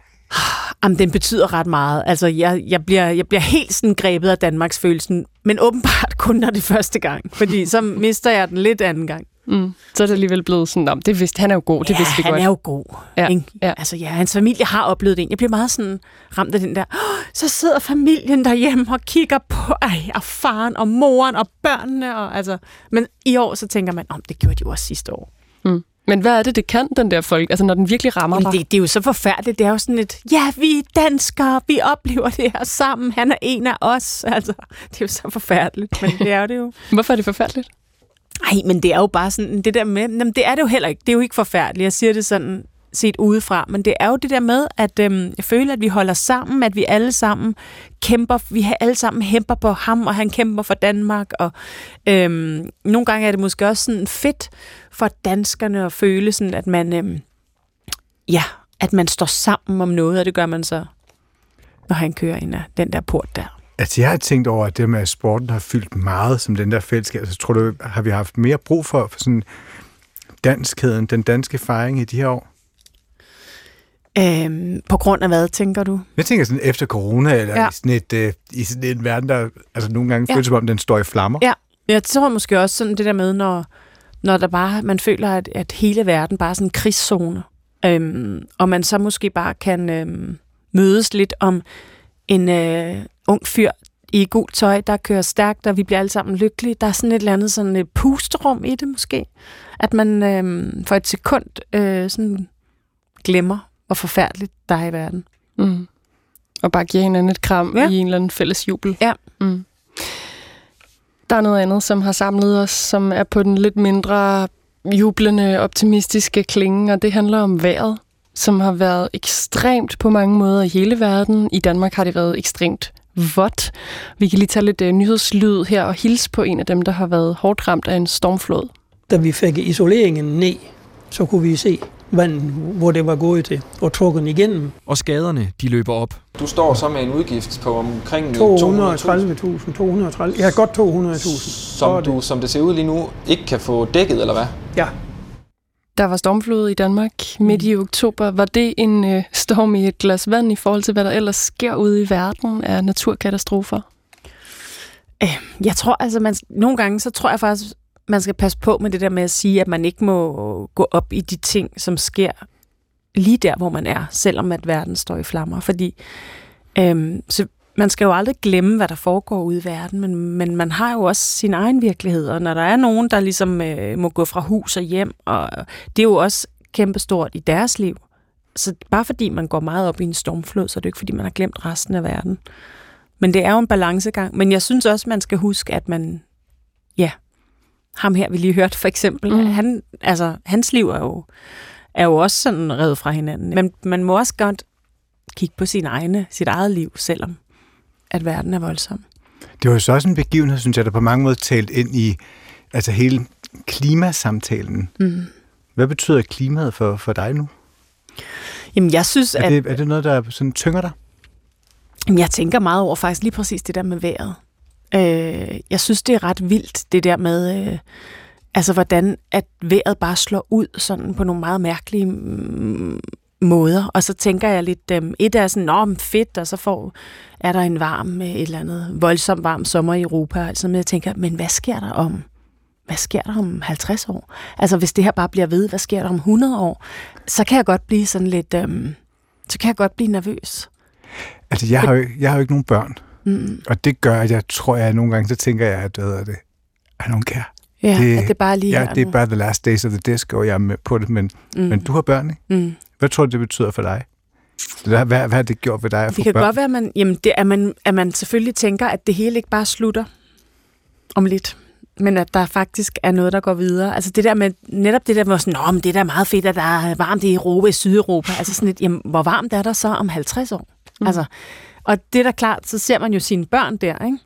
Jamen, den betyder ret meget. Altså, jeg, jeg, bliver, jeg bliver helt sådan grebet af Danmarks følelsen, men åbenbart kun når det første gang, fordi så mister jeg den lidt anden gang. Mm. Så er det alligevel blevet sådan, om det vidste, han er jo god, det ja, vidste vi han godt. er jo god. Ja, Ikke? ja. Altså, ja, hans familie har oplevet det. Jeg bliver meget sådan ramt af den der, "Åh, så sidder familien derhjemme og kigger på, ej, og faren og moren og børnene. Og, altså, men i år, så tænker man, om det gjorde de jo også sidste år. Mm. Men hvad er det, det kan, den der folk? Altså, når den virkelig rammer Jamen, dig? det, det er jo så forfærdeligt. Det er jo sådan et, ja, vi er danskere, vi oplever det her sammen, han er en af os. Altså, det er jo så forfærdeligt, men det er det jo. Hvorfor er det forfærdeligt? Nej, men det er jo bare sådan, det der med, jamen, det er det jo heller ikke. Det er jo ikke forfærdeligt. Jeg siger det sådan set udefra, men det er jo det der med, at øhm, jeg føler, at vi holder sammen, at vi alle sammen kæmper, vi har alle sammen hæmper på ham, og han kæmper for Danmark, og øhm, nogle gange er det måske også sådan fedt for danskerne at føle sådan, at man, øhm, ja, at man står sammen om noget, og det gør man så, når han kører ind af den der port der. Altså, jeg har tænkt over, at det med, at sporten har fyldt meget som den der fællesskab. Altså, tror du, har vi haft mere brug for, for sådan danskheden, den danske fejring i de her år? Øhm, på grund af hvad, tænker du? Jeg tænker sådan efter corona, eller Ja. i, sådan et, øh, i sådan en verden, der altså, nogle gange Ja. føles som om, den står i flammer. Ja, jeg tror måske også sådan det der med, når, når der bare, man føler, at, at hele verden bare er sådan en krigszone, øhm, og man så måske bare kan øhm, mødes lidt om en øh, ung fyr i gult tøj, der kører stærkt, og vi bliver alle sammen lykkelige. Der er sådan et eller andet sådan et pusterum i det måske, at man øhm, for et sekund øh, sådan glemmer, hvor forfærdeligt der er i verden. Mm. Og bare give hinanden et kram Ja. ja. i en eller anden fælles jubel. Ja. Mm. Der er noget andet, som har samlet os, som er på den lidt mindre jublende, optimistiske klinge, og det handler om vejret, som har været ekstremt på mange måder i hele verden. I Danmark har det været ekstremt vådt. Vi kan lige tage lidt uh, nyhedslyd her og hilse på en af dem, der har været hårdt ramt af en stormflod. Da vi fik isoleringen ned, så kunne vi se vandet, hvor det var gået til, og trukken igennem. og skaderne de løber op. Du står så med en udgift på omkring 200.000, 230.000, 230, ja godt 200.000. som du, som det ser ud lige nu, ikke kan få dækket, eller hvad? Ja, Der var stormflod i Danmark midt i oktober. Var det en øh, storm i et glas vand i forhold til, hvad der ellers sker ude i verden af naturkatastrofer? Øh, Jeg tror altså, man, nogle gange, så tror jeg faktisk, man skal passe på med det der med at sige, at man ikke må gå op i de ting, som sker lige der, hvor man er, selvom at verden står i flammer. Fordi øhm, så man skal jo aldrig glemme, hvad der foregår ude i verden, men, men man har jo også sin egen virkelighed, og når der er nogen, der ligesom øh, må gå fra hus og hjem, og det er jo også kæmpestort i deres liv. Så bare fordi man går meget op i en stormflod, så er det jo ikke, fordi man har glemt resten af verden. Men det er jo en balancegang. Men jeg synes også, man skal huske, at man, ham her, vi lige hørte for eksempel, Mm. han, altså, hans liv er jo, er jo også sådan revet fra hinanden. Men man må også godt kigge på sin egne, sit eget liv, selvom at verden er voldsom. Det var jo så også en begivenhed, synes jeg, der på mange måder talt ind i altså hele klimasamtalen. Mm. Hvad betyder klimaet for, for dig nu? Jamen, jeg synes, Er at... det, er det noget, der sådan tynger dig? Jamen, Jeg tænker meget over faktisk lige præcis det der med vejret. Øh, jeg synes, det er ret vildt, det der med, øh, altså hvordan at vejret bare slår ud sådan på nogle meget mærkelige mm, måder. Og så tænker jeg lidt, øh, et er sådan, nå, men fedt, og så får, er der en varm, øh, et eller andet voldsomt varm sommer i Europa. Altså, men jeg tænker, men hvad sker der om hvad sker der om 50 år? Altså, hvis det her bare bliver ved, hvad sker der om 100 år? Så kan jeg godt blive sådan lidt, øhm, så kan jeg godt blive nervøs. Altså, jeg har, jo, jeg har jo ikke nogen børn. Mm. Og det gør, at jeg tror, jeg nogle gange, så tænker jeg, at hvad er det? I don't care. Ja, Det- det, at det bare lige Ja, det er bare the last days of the disco, og jeg er med på det, men, mm. men du har børn, ikke? Mm. Hvad tror du, det betyder for dig? Hvad, hvad, hvad har det gjort ved dig at få Det kan børn? godt være, at man, jamen det, at, man, at man selvfølgelig tænker, at det hele ikke bare slutter om lidt, men at der faktisk er noget, der går videre. Altså det der med, netop det der med sådan, Nå, men det er da meget fedt, at der er varmt i Europa, i Sydeuropa. Altså sådan lidt, jamen, hvor varmt er der så om 50 år? Mm. Altså, og det er da klart, så ser man jo sine børn der, ikke?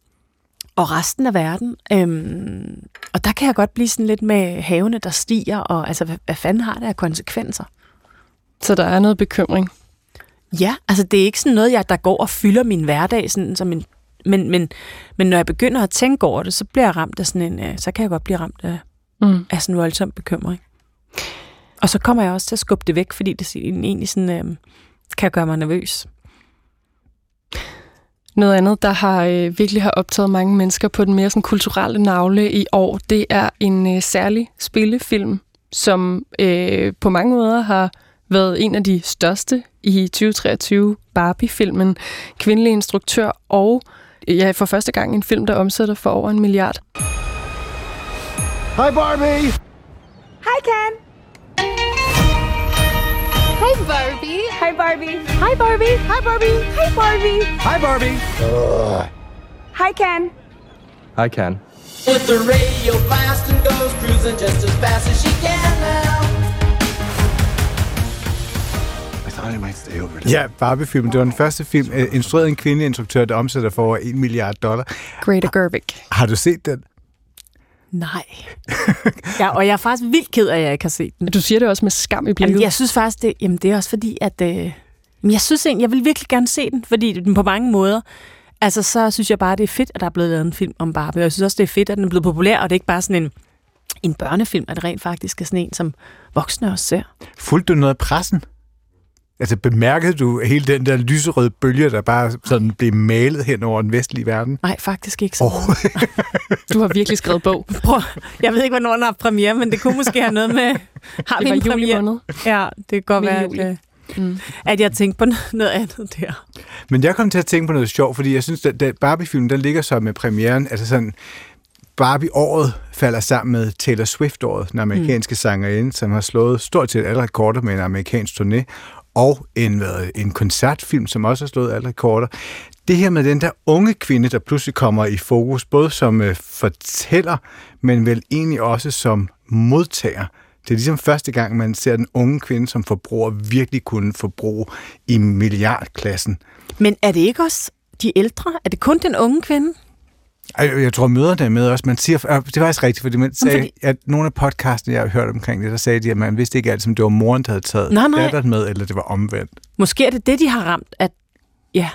Og resten af verden. Øhm, og der kan jeg godt blive sådan lidt med havene, der stiger, og altså, hvad, hvad fanden har det af konsekvenser? Så der er noget bekymring. Ja, altså det er ikke sådan noget, jeg, der går og fylder min hverdag, sådan, som en, men, men, men når jeg begynder at tænke over det, så bliver jeg ramt af sådan en, øh, så kan jeg godt blive ramt af, Mm. af sådan en voldsom bekymring. Og så kommer jeg også til at skubbe det væk, fordi det egentlig sådan, øh, kan gøre mig nervøs. Noget andet, der har øh, virkelig har optaget mange mennesker på den mere sådan, kulturelle navle i år, det er en øh, særlig spillefilm, som øh, på mange måder har været en af de største i 2023, Barbie-filmen, kvindelig instruktør og ja, for første gang en film, der omsætter for over en milliard. Hej Barbie! Hi, Ken. Hi, Barbie. Hi, Barbie. Hi, Barbie. Hi, Barbie. Hi, Barbie. Hi, Barbie. Hi, Ken. I can. With the radio blast and goes cruising just as fast as she can now. Ja, Barbie-filmen. Det var den første film, øh, instrueret af en kvindelig instruktør, der omsætter for over 1 milliard dollar. Greta Gerwig. Har du set den? Nej. ja, og jeg er faktisk vildt ked af, at jeg ikke har set den. Du siger det også med skam i blikket. Jamen, jeg synes faktisk, det, jamen, det er også fordi, at... Øh, jeg synes egentlig, jeg vil virkelig gerne se den, fordi den på mange måder... Altså, så synes jeg bare, det er fedt, at der er blevet lavet en film om Barbie. Og jeg synes også, det er fedt, at den er blevet populær, og det er ikke bare sådan en, en børnefilm, at det rent faktisk er sådan en, som voksne også ser. Fulgte du noget af pressen? Altså, bemærkede du hele den der lyserøde bølge, der bare sådan blev malet hen over den vestlige verden? Nej, faktisk ikke så Oh. Du har virkelig skrevet bog. Prøv, jeg ved ikke, hvornår den har premiere, men det kunne måske have noget med... Har Det vi var en juli måned. Ja, det kan godt være, juli. at, øh, Mm. at jeg tænkte på noget andet der. Men jeg kom til at tænke på noget sjovt, fordi jeg synes, at Barbie-filmen, der ligger så med premieren, altså sådan, Barbie-året falder sammen med Taylor Swift-året, den amerikanske mm. sangerinde, som har slået stort set alle rekorder med en amerikansk turné, og en, en koncertfilm, som også har slået alle rekorder. Det her med den der unge kvinde, der pludselig kommer i fokus, både som øh, fortæller, men vel egentlig også som modtager. Det er ligesom første gang, man ser den unge kvinde som forbruger virkelig kunne forbruge i milliardklassen. Men er det ikke også de ældre? Er det kun den unge kvinde? Jeg tror, møderne er med også. Man siger, øh, det var faktisk rigtigt, fordi man sagde, fordi- at nogle af podcastene, jeg har hørt omkring det, der sagde de, at man vidste ikke altid, om det var moren, der havde taget Nej, nej. datteren med, eller det var omvendt. Måske er det det, de har ramt, at, ja,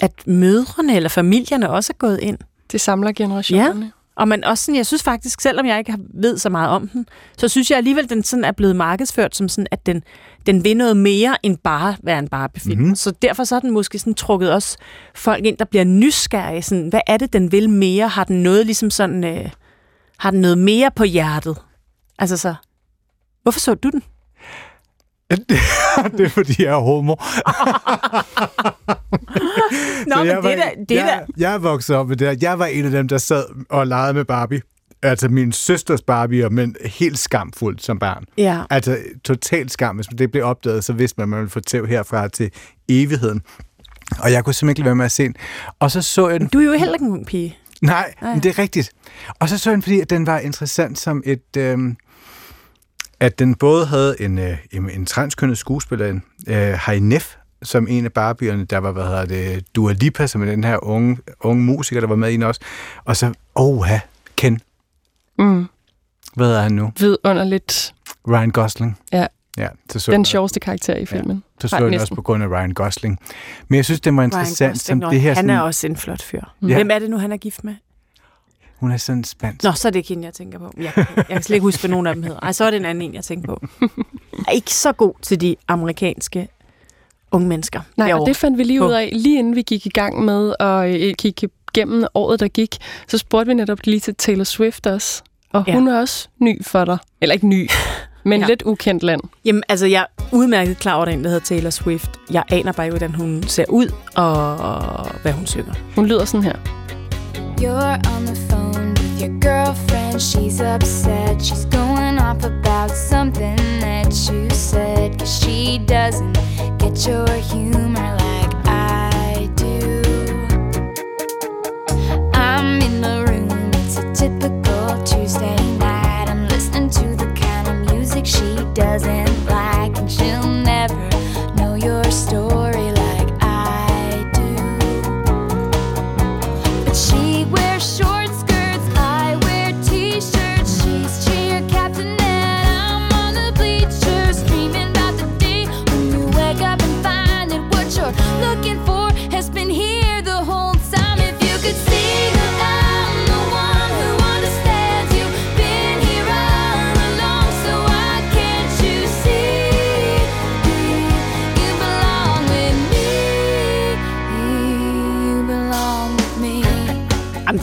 at mødrene eller familierne også er gået ind. Det samler generationerne. Og man også sådan, jeg synes faktisk, selvom jeg ikke har- ved så meget om den, så synes jeg alligevel, den sådan er blevet markedsført som sådan, at den, den vil noget mere end bare være en Barbie-film. Mhm. Mm-hmm. Så derfor så er den måske sådan trukket også folk ind, der bliver nysgerrige. Sådan, hvad er det, den vil mere? Har den noget ligesom sådan, øh, har den noget mere på hjertet? Altså så, hvorfor så du den? det er, fordi jeg er homo. Nå, men jeg det var, er da, det jeg, da, jeg vokset op med det der. Jeg var en af dem, der sad og legede med Barbie. Altså min søsters Barbie, men helt skamfuldt som barn. ja. Altså totalt skam. Hvis det blev opdaget, så vidste man, at man ville få tæv herfra til evigheden. Og jeg kunne simpelthen ikke lade være med at se den. Og så så jeg den Du er jo heller ikke en pige. Nej, Nej. men det er rigtigt. Og så så jeg den, fordi at den var interessant som et... Øh, at den både havde en, øh, en, en transkønnet skuespiller, øh, Heidi Neff, som en af barbierne, der var, hvad hedder det, Dua Lipa, som er den her unge, unge musiker, der var med i den også. Og så, oha, Ken, Mm. hvad hedder han nu? Vidunderligt. Ryan Gosling. Ja. Ja, så så, Den jeg- sjoveste karakter i filmen. så, så Nej, jeg også på grund af Ryan Gosling. Men jeg synes, det var interessant, som det her... han Sådan, er også en flot fyr. Ja. Ja. Hvem er det nu, han er gift med? Hun er sådan spansk. Nå, så er det ikke hende, jeg tænker på. Jeg, jeg kan slet ikke huske, hvad nogen af dem hedder. Ej, så er det en anden en, jeg tænker på. Jeg er ikke så god til de amerikanske unge mennesker. Nej, og det fandt vi lige ud af, lige inden vi gik i gang med at øh, kigge gennem året, der gik. Så spurgte vi netop lige til Taylor Swift også. Og Ja. hun er også ny for dig. Eller ikke ny, Men Ja. lidt ukendt land. Jamen, altså, jeg er udmærket klar over, at der er en, der hedder Taylor Swift. Jeg aner bare ikke, hvordan hun ser ud, og hvad hun synger. Hun lyder sådan her. You're on the phone with your girlfriend. She's upset. She's going off about something that you said. Cause she doesn't get your humor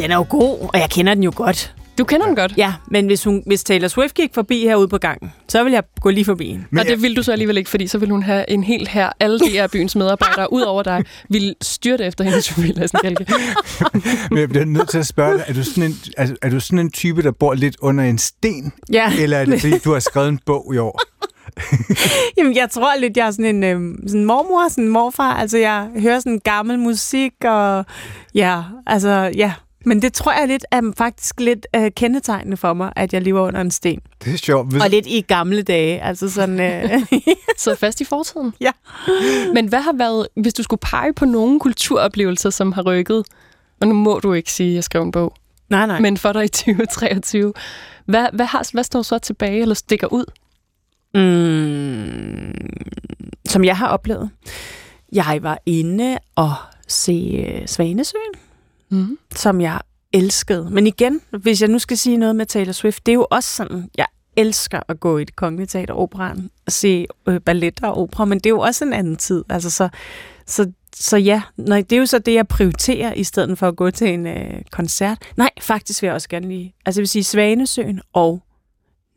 den er jo god, og jeg kender den jo godt. Du kender den godt? Ja, men hvis, hun, hvis Taylor Swift gik forbi herude på gangen, så vil jeg gå lige forbi hende. Men og det vil du så alligevel ikke, fordi så vil hun have en helt her, alle de her byens medarbejdere, ud over dig, vil styrte efter hende, Sofie Lassen Kjelke. Men jeg bliver nødt til at spørge dig, er du sådan en, altså, er du sådan en type, der bor lidt under en sten? Ja. Eller er det, fordi du har skrevet en bog i år? Jamen, jeg tror lidt, jeg er sådan en øh, sådan en mormor, sådan en morfar. Altså, jeg hører sådan gammel musik, og ja, altså, ja. Men det tror jeg lidt er faktisk lidt øh, kendetegnende for mig, at jeg lever under en sten. Det er sjovt. Hvis... Og lidt i gamle dage, altså sådan... Øh, Så fast i fortiden. Ja. Men hvad har været, hvis du skulle pege på nogle kulturoplevelser, som har rykket, og nu må du ikke sige, at jeg skrev en bog, nej, nej. men for dig i 2023, hvad, hvad, har, hvad står så tilbage, eller stikker ud? Mm, som jeg har oplevet. Jeg var inde og se øh, Svanesøen, mm. som jeg elskede. Men igen, hvis jeg nu skal sige noget med Taylor Swift, det er jo også sådan, jeg elsker at gå i det kongelige teater operan og se øh, balletter og opera, men det er jo også en anden tid. Altså, så, så, så ja, nej, det er jo så det, jeg prioriterer, i stedet for at gå til en øh, koncert. Nej, faktisk vil jeg også gerne lige, altså jeg vil sige Svanesøen og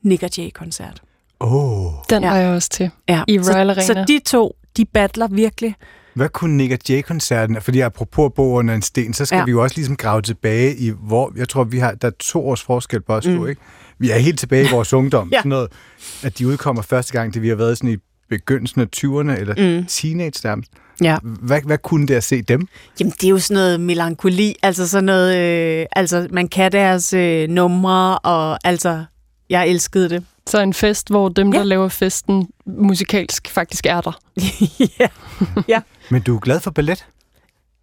Nick Jay-koncert. Oh. Den ja. var jeg også til Ja. i så, Royal Arena. Så de to, de battler virkelig. Hvad kunne Nick og Jay-koncerten, fordi apropos bo under en sten, så skal Ja. vi jo også ligesom grave tilbage i, hvor, jeg tror, vi har, der er to års forskel på os Mm. ikke? Vi er helt tilbage i vores ungdom. Ja. Sådan noget, at de udkommer første gang, det vi har været sådan i begyndelsen af 20'erne, eller mm. teenage nærmest. Ja. Hvad, hvad kunne det at se dem? Jamen, det er jo sådan noget melankoli, altså sådan noget, øh, altså man kan deres øh, numre, og altså, jeg elskede det. Så en fest, hvor dem, ja. der laver festen musikalsk, faktisk er der. ja. ja. Men du er glad for ballet?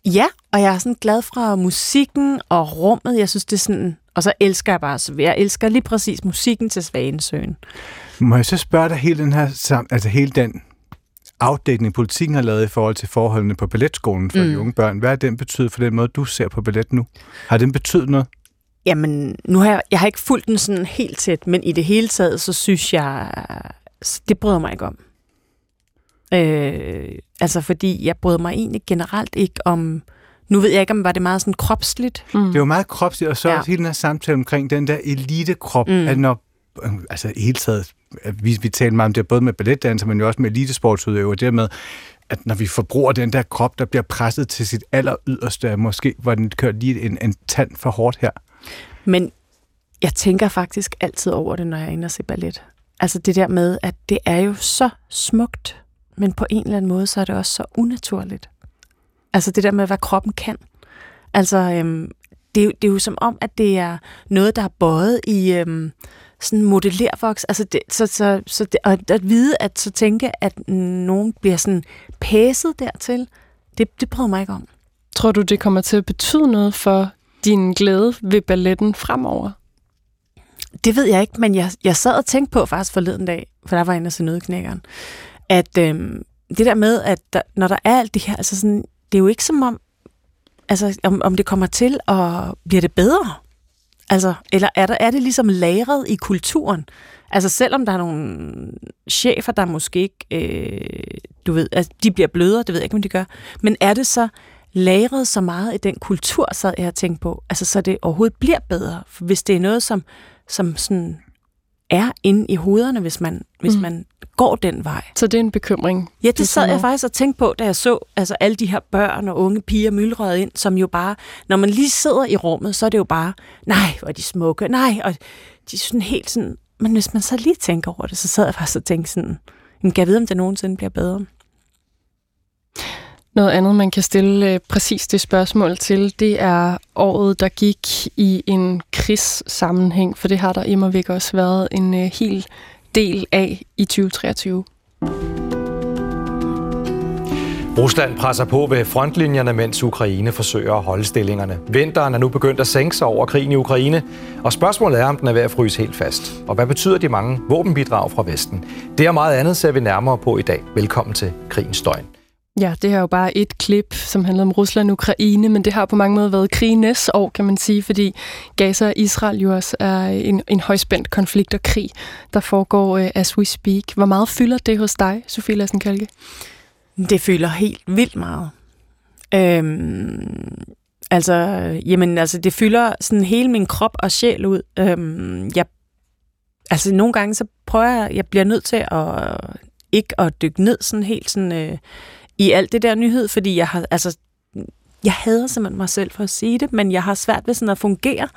Ja, og jeg er sådan glad fra musikken og rummet. Jeg synes, det er sådan... Og så elsker jeg bare... så Jeg elsker lige præcis musikken til Svanesøen. Må jeg så spørge dig hele den her, altså hele den afdækning, politikken har lavet i forhold til forholdene på balletskolen for. Mm. de unge børn. Hvad har den betydet for den måde, du ser på ballet nu? Har den betydet noget? Jamen, nu har jeg, jeg har ikke fulgt den sådan helt tæt, men i det hele taget, så synes jeg... Det bryder mig ikke om. Øh, altså, fordi jeg bryder mig egentlig generelt ikke om... Nu ved jeg ikke, om var det meget sådan kropsligt. Mm. Det er jo meget kropsligt, og så Ja. også hele den her samtale omkring den der elitekrop, Mm. at når, øh, altså i hele taget, vi, vi taler meget om det, både med balletdanser, men jo også med elitesportsudøvere, det med, at når vi forbruger den der krop, der bliver presset til sit aller yderste, måske var den kørt lige en, en tand for hårdt her. Men jeg tænker faktisk altid over det, når jeg er inde og se ballet. Altså det der med, at det er jo så smukt, men på en eller anden måde, så er det også så unaturligt. Altså det der med, hvad kroppen kan. Altså, øhm, det, er jo, det er jo som om, at det er noget, der er bøjet i øhm, sådan modellervoks. Altså det, så, så, så det, og at vide, at så tænke, at nogen bliver sådan pæset dertil, det, det prøver mig ikke om. Tror du, det kommer til at betyde noget for din glæde ved balletten fremover? Det ved jeg ikke, men jeg, jeg sad og tænkte på faktisk forleden dag, for der var en af se nødknækkeren, at øhm, det der med, at der, når der er alt det her, altså sådan, det er jo ikke som om, altså om, om det kommer til at bliver det bedre. Altså, eller er, der, er det ligesom lagret i kulturen? Altså selvom der er nogle chefer, der måske ikke, øh, du ved, altså, de bliver blødere, det ved jeg ikke, om de gør, men er det så lagret så meget i den kultur, så jeg har tænkt på, altså så det overhovedet bliver bedre? Hvis det er noget, som, som sådan er inde i hovederne, hvis man, hvis Mm. man går den vej. Så det er en bekymring? Ja, det sad jeg faktisk og tænkte på, da jeg så altså, alle de her børn og unge piger myldrede ind, som jo bare, når man lige sidder i rummet, så er det jo bare, nej, hvor er de smukke, nej, og de er sådan helt sådan, men hvis man så lige tænker over det, så sad jeg faktisk og tænkte sådan, kan jeg vide, om det nogensinde bliver bedre? Noget andet, man kan stille øh, præcis det spørgsmål til, det er året, der gik i en krigssammenhæng, for det har der immer væk også været en øh, hel del af i 2023. Rusland presser på ved frontlinjerne, mens Ukraine forsøger at holde stillingerne. Vinteren er nu begyndt at sænke sig over krigen i Ukraine, og spørgsmålet er, om den er ved at fryse helt fast. Og hvad betyder de mange våbenbidrag fra Vesten? Det og meget andet ser vi nærmere på i dag. Velkommen til Krigens Døgn. Ja, det her er jo bare et klip, som handler om Rusland og Ukraine, men det har på mange måder været krigenes år, kan man sige, fordi Gaza og Israel jo også er en, en højspændt konflikt og krig, der foregår uh, as we speak. Hvor meget fylder det hos dig, Sofie Lassen Kalke? Det fylder helt vildt meget. Øhm, altså, jamen, altså, det fylder sådan hele min krop og sjæl ud. Øhm, jeg, altså, nogle gange så prøver jeg, jeg bliver nødt til at ikke at dykke ned sådan helt sådan, øh, i alt det der nyhed, fordi jeg har, altså, jeg hader simpelthen mig selv for at sige det, men jeg har svært ved sådan at fungere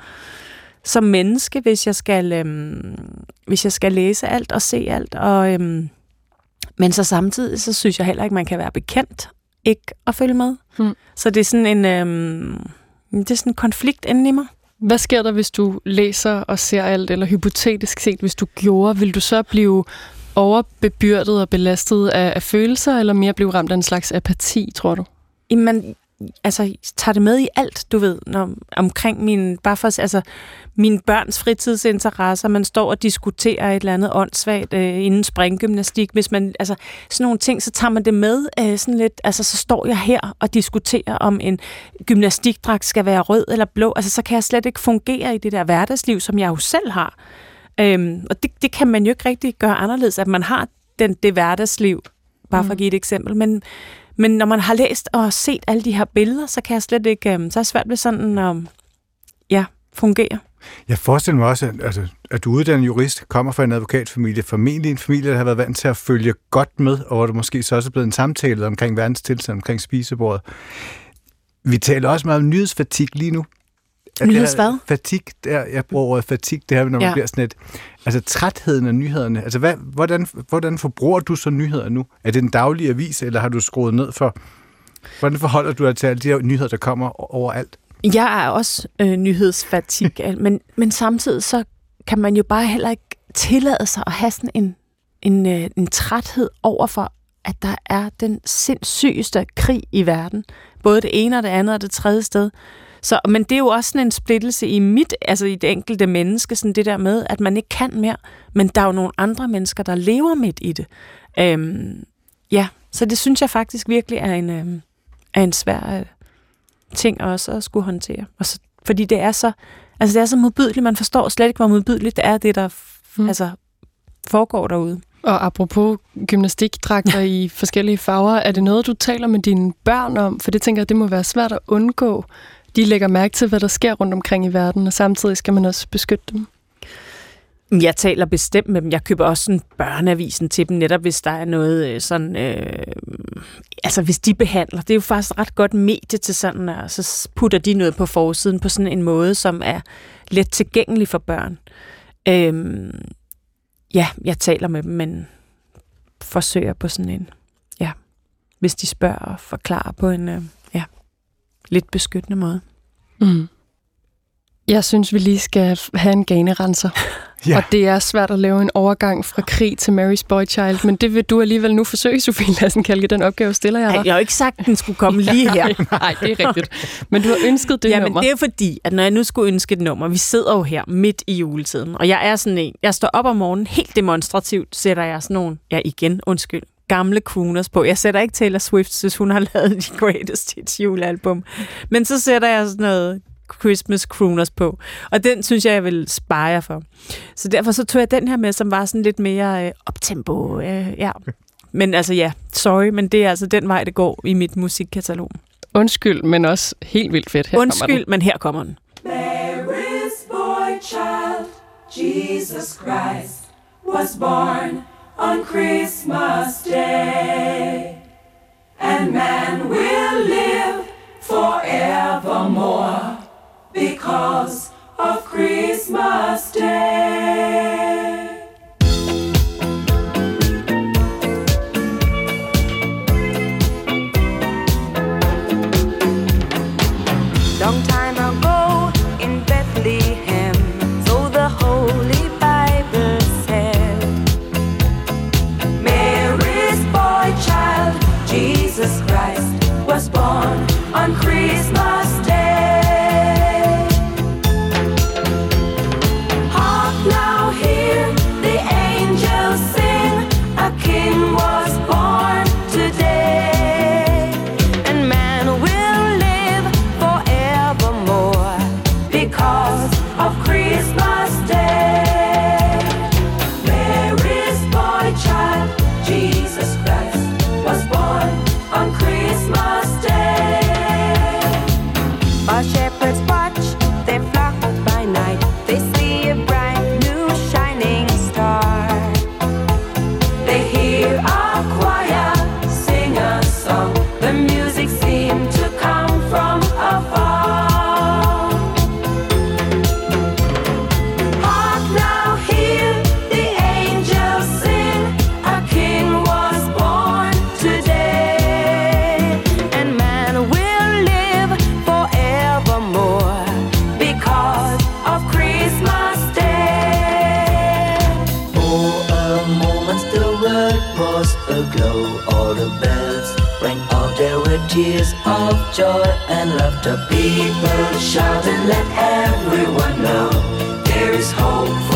som menneske, hvis jeg skal, øhm, hvis jeg skal læse alt og se alt, og øhm, men så samtidig, så synes jeg heller ikke, man kan være bekendt ikke at følge med. Hmm. Så det er sådan en, øhm, det er sådan en konflikt inde i mig. Hvad sker der, hvis du læser og ser alt, eller hypotetisk set, hvis du gjorde, vil du så blive overbebyrdet og belastet af, af følelser, eller mere blive ramt af en slags apati, tror du? Jamen, altså, tager det med i alt, du ved, når, omkring min, bare for, altså, mine børns fritidsinteresser, man står og diskuterer et eller andet åndssvagt øh, inden springgymnastik, hvis man, altså, sådan nogle ting, så tager man det med øh, sådan lidt, altså, så står jeg her og diskuterer, om en gymnastikdragt skal være rød eller blå, altså, så kan jeg slet ikke fungere i det der hverdagsliv, som jeg jo selv har. Øhm, og det, det kan man jo ikke rigtig gøre anderledes, at man har den, det hverdagsliv, bare for at give et eksempel, men men når man har læst og set alle de her billeder, så kan jeg slet ikke, øhm, så er det svært ved sådan at ja, fungere. Jeg forestiller mig også, at, altså, at du uddannet jurist, kommer fra en advokatfamilie, formentlig en familie, der har været vant til at følge godt med, og hvor det måske så også er blevet en samtale omkring verdens tilstand, omkring spisebordet. Vi taler også meget om nyhedsfatik lige nu. Nyheds hvad? Fatik, der, jeg bruger ordet fatik, det her, når man Ja. bliver sådan et... Altså trætheden af nyhederne. Altså hvad, hvordan, hvordan forbruger du så nyheder nu? Er det en daglig avis, eller har du skruet ned for... Hvordan forholder du dig til alle de her nyheder, der kommer overalt? Jeg er også øh, nyhedsfatik, men, men samtidig så kan man jo bare heller ikke tillade sig at have sådan en, en, øh, en træthed over for, at der er den sindssygeste krig i verden. Både det ene og det andet og det tredje sted. Så, men det er jo også sådan en splittelse i mit, altså i det enkelte menneske, sådan det der med, at man ikke kan mere, men der er jo nogle andre mennesker, der lever midt i det. Øhm, ja, så det synes jeg faktisk virkelig er en, øhm, er en svær øh, ting også at skulle håndtere. Og så, fordi det er så, altså det er så modbydeligt, man forstår slet ikke, hvor modbydeligt det er, det der mm. altså, foregår derude. Og apropos gymnastikdragter i forskellige farver, er det noget, du taler med dine børn om? For det tænker jeg, det må være svært at undgå. De lægger mærke til, hvad der sker rundt omkring i verden, og samtidig skal man også beskytte dem. Jeg taler bestemt med dem. Jeg køber også sådan børneavisen til dem, netop hvis der er noget øh, sådan... Øh, altså hvis de behandler. Det er jo faktisk ret godt medie til sådan, og så putter de noget på forsiden på sådan en måde, som er let tilgængelig for børn. Øh, ja, jeg taler med dem, men forsøger på sådan en... Ja, hvis de spørger og forklarer på en... Øh, lidt beskyttende måde. Mm. Jeg synes, vi lige skal have en ganerenser. Ja. Og det er svært at lave en overgang fra krig til Mary's Boy Child, men det vil du alligevel nu forsøge, Sofie Lassen Kalke. Den opgave stiller jeg dig. Jeg har jo ikke sagt, at den skulle komme lige her. Nej, det er rigtigt. Men du har ønsket det ja, nummer. men det er fordi, at når jeg nu skulle ønske et nummer, vi sidder jo her midt i juletiden, og jeg er sådan en, jeg står op om morgenen, helt demonstrativt sætter jeg sådan nogle, ja igen, undskyld, gamle crooners på. Jeg sætter ikke Taylor Swift, hvis hun har lavet de Greatest Hits julealbum. Men så sætter jeg sådan noget Christmas crooners på. Og den synes jeg, jeg vil spare jer for. Så derfor så tog jeg den her med, som var sådan lidt mere øh, optempo. Øh, ja. Men altså ja, sorry, men det er altså den vej, det går i mit musikkatalog. Undskyld, men også helt vildt fedt. Her Undskyld, men her kommer den. Mary's boy child, Jesus Christ, was born on Christmas Day. And man will laughter. shout and let everyone know there is hope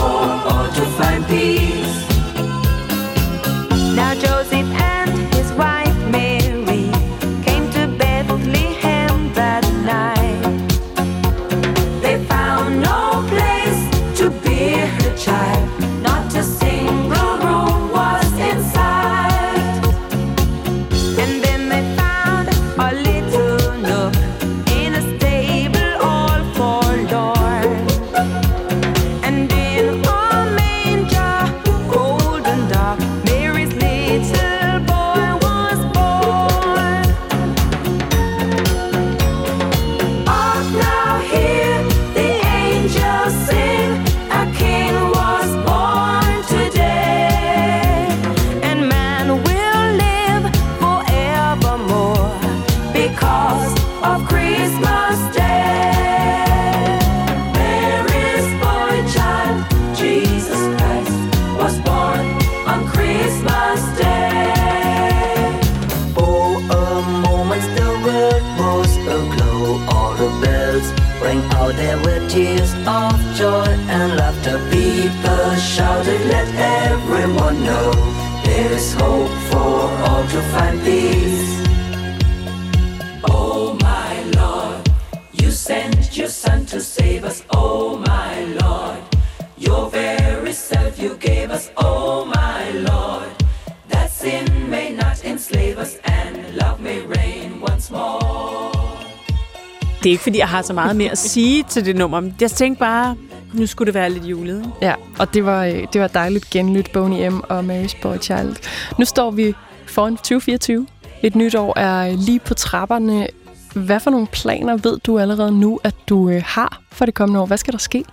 ikke, fordi jeg har så meget mere at sige til det nummer. men Jeg tænkte bare, nu skulle det være lidt julet. Ja, og det var, øh, det var dejligt genlyt Boney M. og Mary's Boy Child. Nu står vi foran 2024. Et nyt år er lige på trapperne. Hvad for nogle planer ved du allerede nu, at du øh, har for det kommende år? Hvad skal der ske?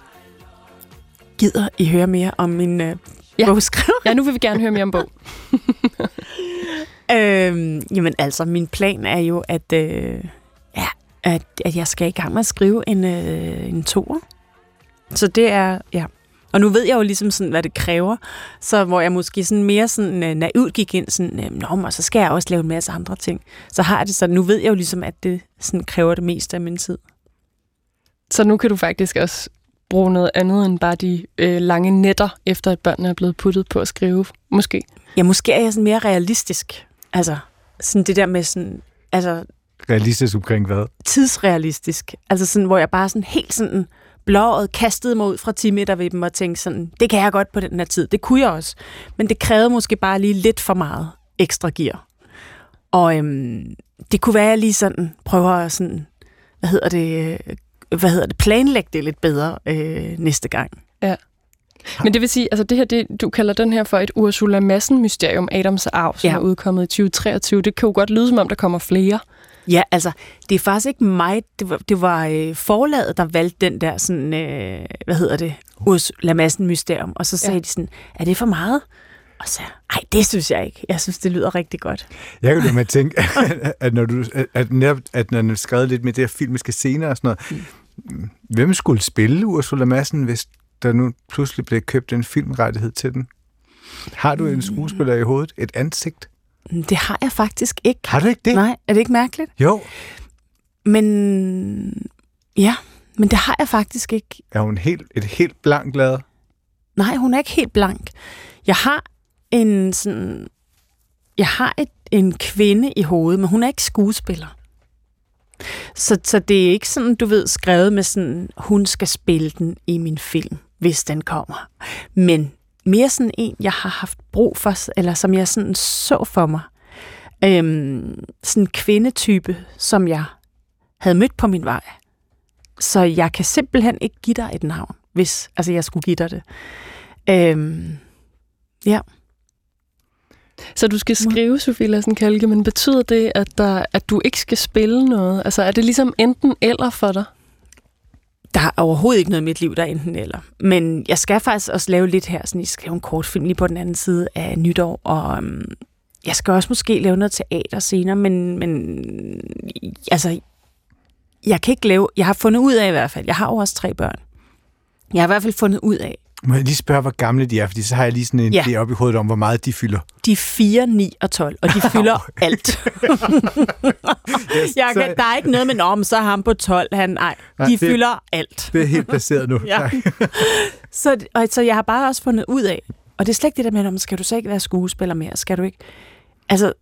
Gider I høre mere om min øh, Ja. bogskriver? Ja, nu vil vi gerne høre mere om bog. Øhm, jamen altså, min plan er jo, at, øh, at, at jeg skal i gang med at skrive en, øh, en toer. Så det er, ja. Og nu ved jeg jo ligesom sådan, hvad det kræver, så hvor jeg måske sådan mere sådan øh, naivt gik ind, sådan, øh, Nå, men så skal jeg også lave en masse andre ting. Så har jeg det sådan, nu ved jeg jo ligesom, at det sådan kræver det meste af min tid. Så nu kan du faktisk også bruge noget andet end bare de øh, lange nætter, efter at børnene er blevet puttet på at skrive, måske. Ja, måske er jeg sådan mere realistisk. Altså, sådan det der med sådan, altså Realistisk omkring hvad? tidsrealistisk. Altså sådan, hvor jeg bare sådan helt sådan blåret kastede mig ud fra 10 meter ved dem og tænkte sådan, det kan jeg godt på den her tid. Det kunne jeg også. Men det krævede måske bare lige lidt for meget ekstra gear. Og øhm, det kunne være, at jeg lige sådan prøver at sådan, hvad hedder det, øh, hvad hedder det, planlægge det lidt bedre øh, næste gang. Ja. Men det vil sige, altså det her, det, du kalder den her for et Ursula Madsen-mysterium, Adams arv, som Ja. er udkommet i 2023. Det kan jo godt lyde, som om der kommer flere. Ja, altså, det er faktisk ikke mig. Det var, det var øh, forlaget, der valgte den der sådan, øh, hvad hedder det, Ursula Madsen mysterium. Og så sagde ja. de sådan, er det for meget? Og så, ej, det synes jeg ikke. Jeg synes, det lyder rigtig godt. Jeg kan jo med at tænke, at, når du, at, netop, at når har skrevet lidt med det her filmiske scener og sådan noget, mm. hvem skulle spille Ursula Madsen, hvis der nu pludselig blev købt en filmrettighed til den? Har du en skuespiller i hovedet? Et ansigt? Det har jeg faktisk ikke. Har du ikke det? Nej, er det ikke mærkeligt? Jo. Men ja, men det har jeg faktisk ikke. Er hun helt, et helt blankt lad? Nej, hun er ikke helt blank. Jeg har en sådan... Jeg har et, en kvinde i hovedet, men hun er ikke skuespiller. Så, så det er ikke sådan, du ved, skrevet med sådan, hun skal spille den i min film, hvis den kommer. Men mere sådan en, jeg har haft brug for, eller som jeg sådan så for mig. Øhm, sådan en kvindetype, som jeg havde mødt på min vej. Så jeg kan simpelthen ikke give dig et navn, hvis altså jeg skulle give dig det. Øhm, ja. Så du skal skrive, Sofie Lassen Kalke, men betyder det, at, der, at du ikke skal spille noget? Altså er det ligesom enten eller for dig? Der er overhovedet ikke noget i mit liv, der er enten eller. Men jeg skal faktisk også lave lidt her, sådan jeg skal lave en kortfilm lige på den anden side af nytår, og øhm, jeg skal også måske lave noget teater senere, men, men altså, jeg kan ikke lave, jeg har fundet ud af i hvert fald, jeg har jo også tre børn. Jeg har i hvert fald fundet ud af, må jeg lige spørge, hvor gamle de er? Fordi så har jeg lige sådan en Ja. idé op i hovedet om, hvor meget de fylder. de er 4, 9 og 12, og de fylder alt. jeg kan, der er ikke noget med, om så er ham på 12, han, nej, Nej, de det- fylder alt. Det er helt placeret nu. Ja. Så, og, så jeg har bare også fundet ud af, og det er slet ikke det der med, om skal du så ikke være skuespiller mere? Skal du ikke? Altså,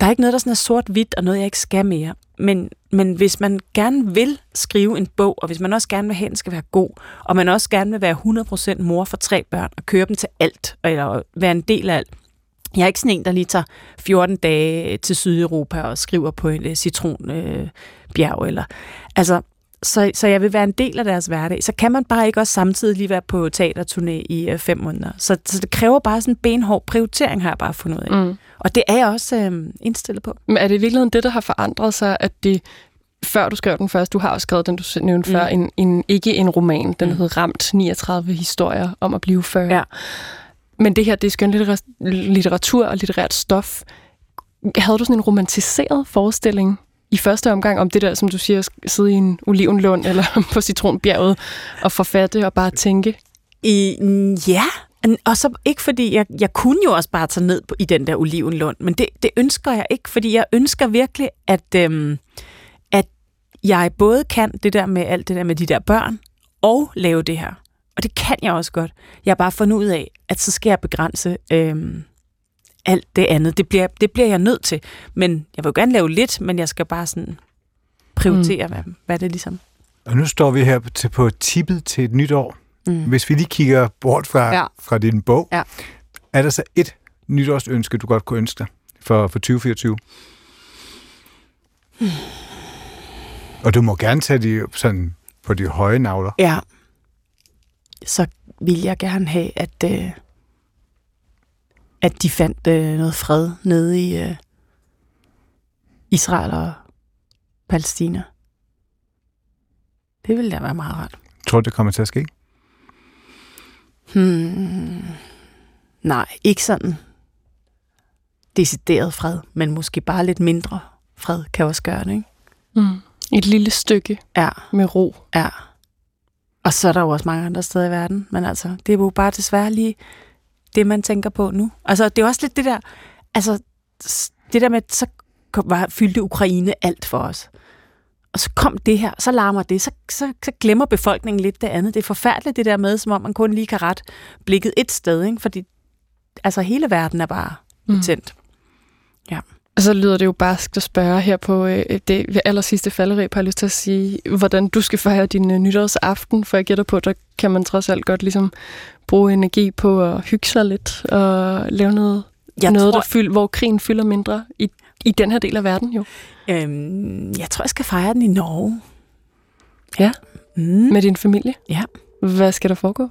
der er ikke noget, der sådan er sort-hvidt, og noget, jeg ikke skal mere. Men, men hvis man gerne vil skrive en bog, og hvis man også gerne vil have, at den skal være god, og man også gerne vil være 100% mor for tre børn, og køre dem til alt, eller være en del af alt, jeg er ikke sådan en, der lige tager 14 dage til Sydeuropa og skriver på en øh, citronbjerg. Øh, eller, altså, så, så jeg vil være en del af deres hverdag. Så kan man bare ikke også samtidig lige være på teaterturné i øh, fem måneder. Så, så det kræver bare sådan en benhård prioritering, har jeg bare fundet ud af. Mm. Og det er jeg også øh, indstillet på. Men er det i virkeligheden det, der har forandret sig, at det før du skrev den først, du har også skrevet den, du nævnte Mm. før, en, en, ikke en roman, den mm. hed Ramt 39 historier om at blive 40. Ja. Men det her, det er skøn litteratur og litterært stof. Havde du sådan en romantiseret forestilling i første omgang om det der, som du siger, at sidde i en olivenlund eller på citronbjerget og forfatte og bare tænke? I, ja, og så ikke fordi, jeg, jeg kunne jo også bare tage ned på, i den der olivenlund, men det, det ønsker jeg ikke, fordi jeg ønsker virkelig, at, øhm, at jeg både kan det der med alt det der med de der børn, og lave det her. Og det kan jeg også godt. Jeg har bare fundet ud af, at så skal jeg begrænse øhm, alt det andet. Det bliver, det bliver jeg nødt til. Men jeg vil jo gerne lave lidt, men jeg skal bare sådan prioritere, mm. hvad, hvad det ligesom. Og nu står vi her til, på tippet til et nyt år. Mm. Hvis vi lige kigger bort fra, Ja. fra din bog, Ja. er der så et nytårsønske, du godt kunne ønske dig for, for 2024? Hmm. Og du må gerne tage de sådan på de høje navler. Ja. Så vil jeg gerne have, at, øh, at de fandt øh, noget fred nede i øh, Israel og Palæstina. Det ville da være meget rart. Tror du, det kommer til at ske? Hmm. Nej, ikke sådan decideret fred, men måske bare lidt mindre fred kan også gøre det, ikke? Mm. Et lille stykke ja. med ro. Ja. Og så er der jo også mange andre steder i verden, men altså, det er jo bare desværre lige det, man tænker på nu. Altså, det er også lidt det der, altså, det der med, så var, fyldte Ukraine alt for os. Og så kom det her, så larmer det, så, så, så glemmer befolkningen lidt det andet. Det er forfærdeligt det der med, som om man kun lige kan ret blikket et sted, ikke? fordi altså hele verden er bare Mm. betændt. Ja. Og så lyder det jo barskt at spørge her på øh, det aller sidste falderæb, har jeg lyst til at sige, hvordan du skal fejre din øh, nytårsaften, for jeg gætter på, der kan man trods alt godt ligesom bruge energi på at hygge sig lidt og lave noget, Jeg noget tror- der fyld, hvor krigen fylder mindre i, i den her del af verden jo. Øhm, jeg tror, jeg skal fejre den i Norge. Ja, mm. med din familie. Ja. Hvad skal der foregå?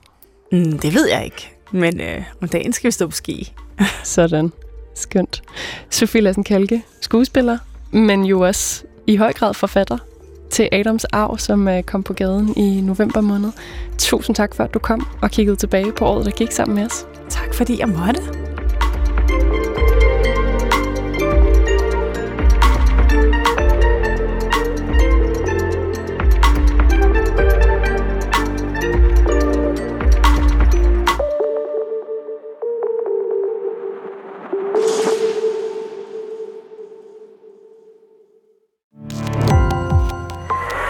Mm, det ved jeg ikke. Men øh, om dagen skal vi stå på ski. Sådan. Skønt. Sofie Lassen Kalke, skuespiller, men jo også i høj grad forfatter til Adams Arv, som øh, kom på gaden i november måned. Tusind tak for, at du kom og kiggede tilbage på året, der gik sammen med os. Tak fordi jeg måtte.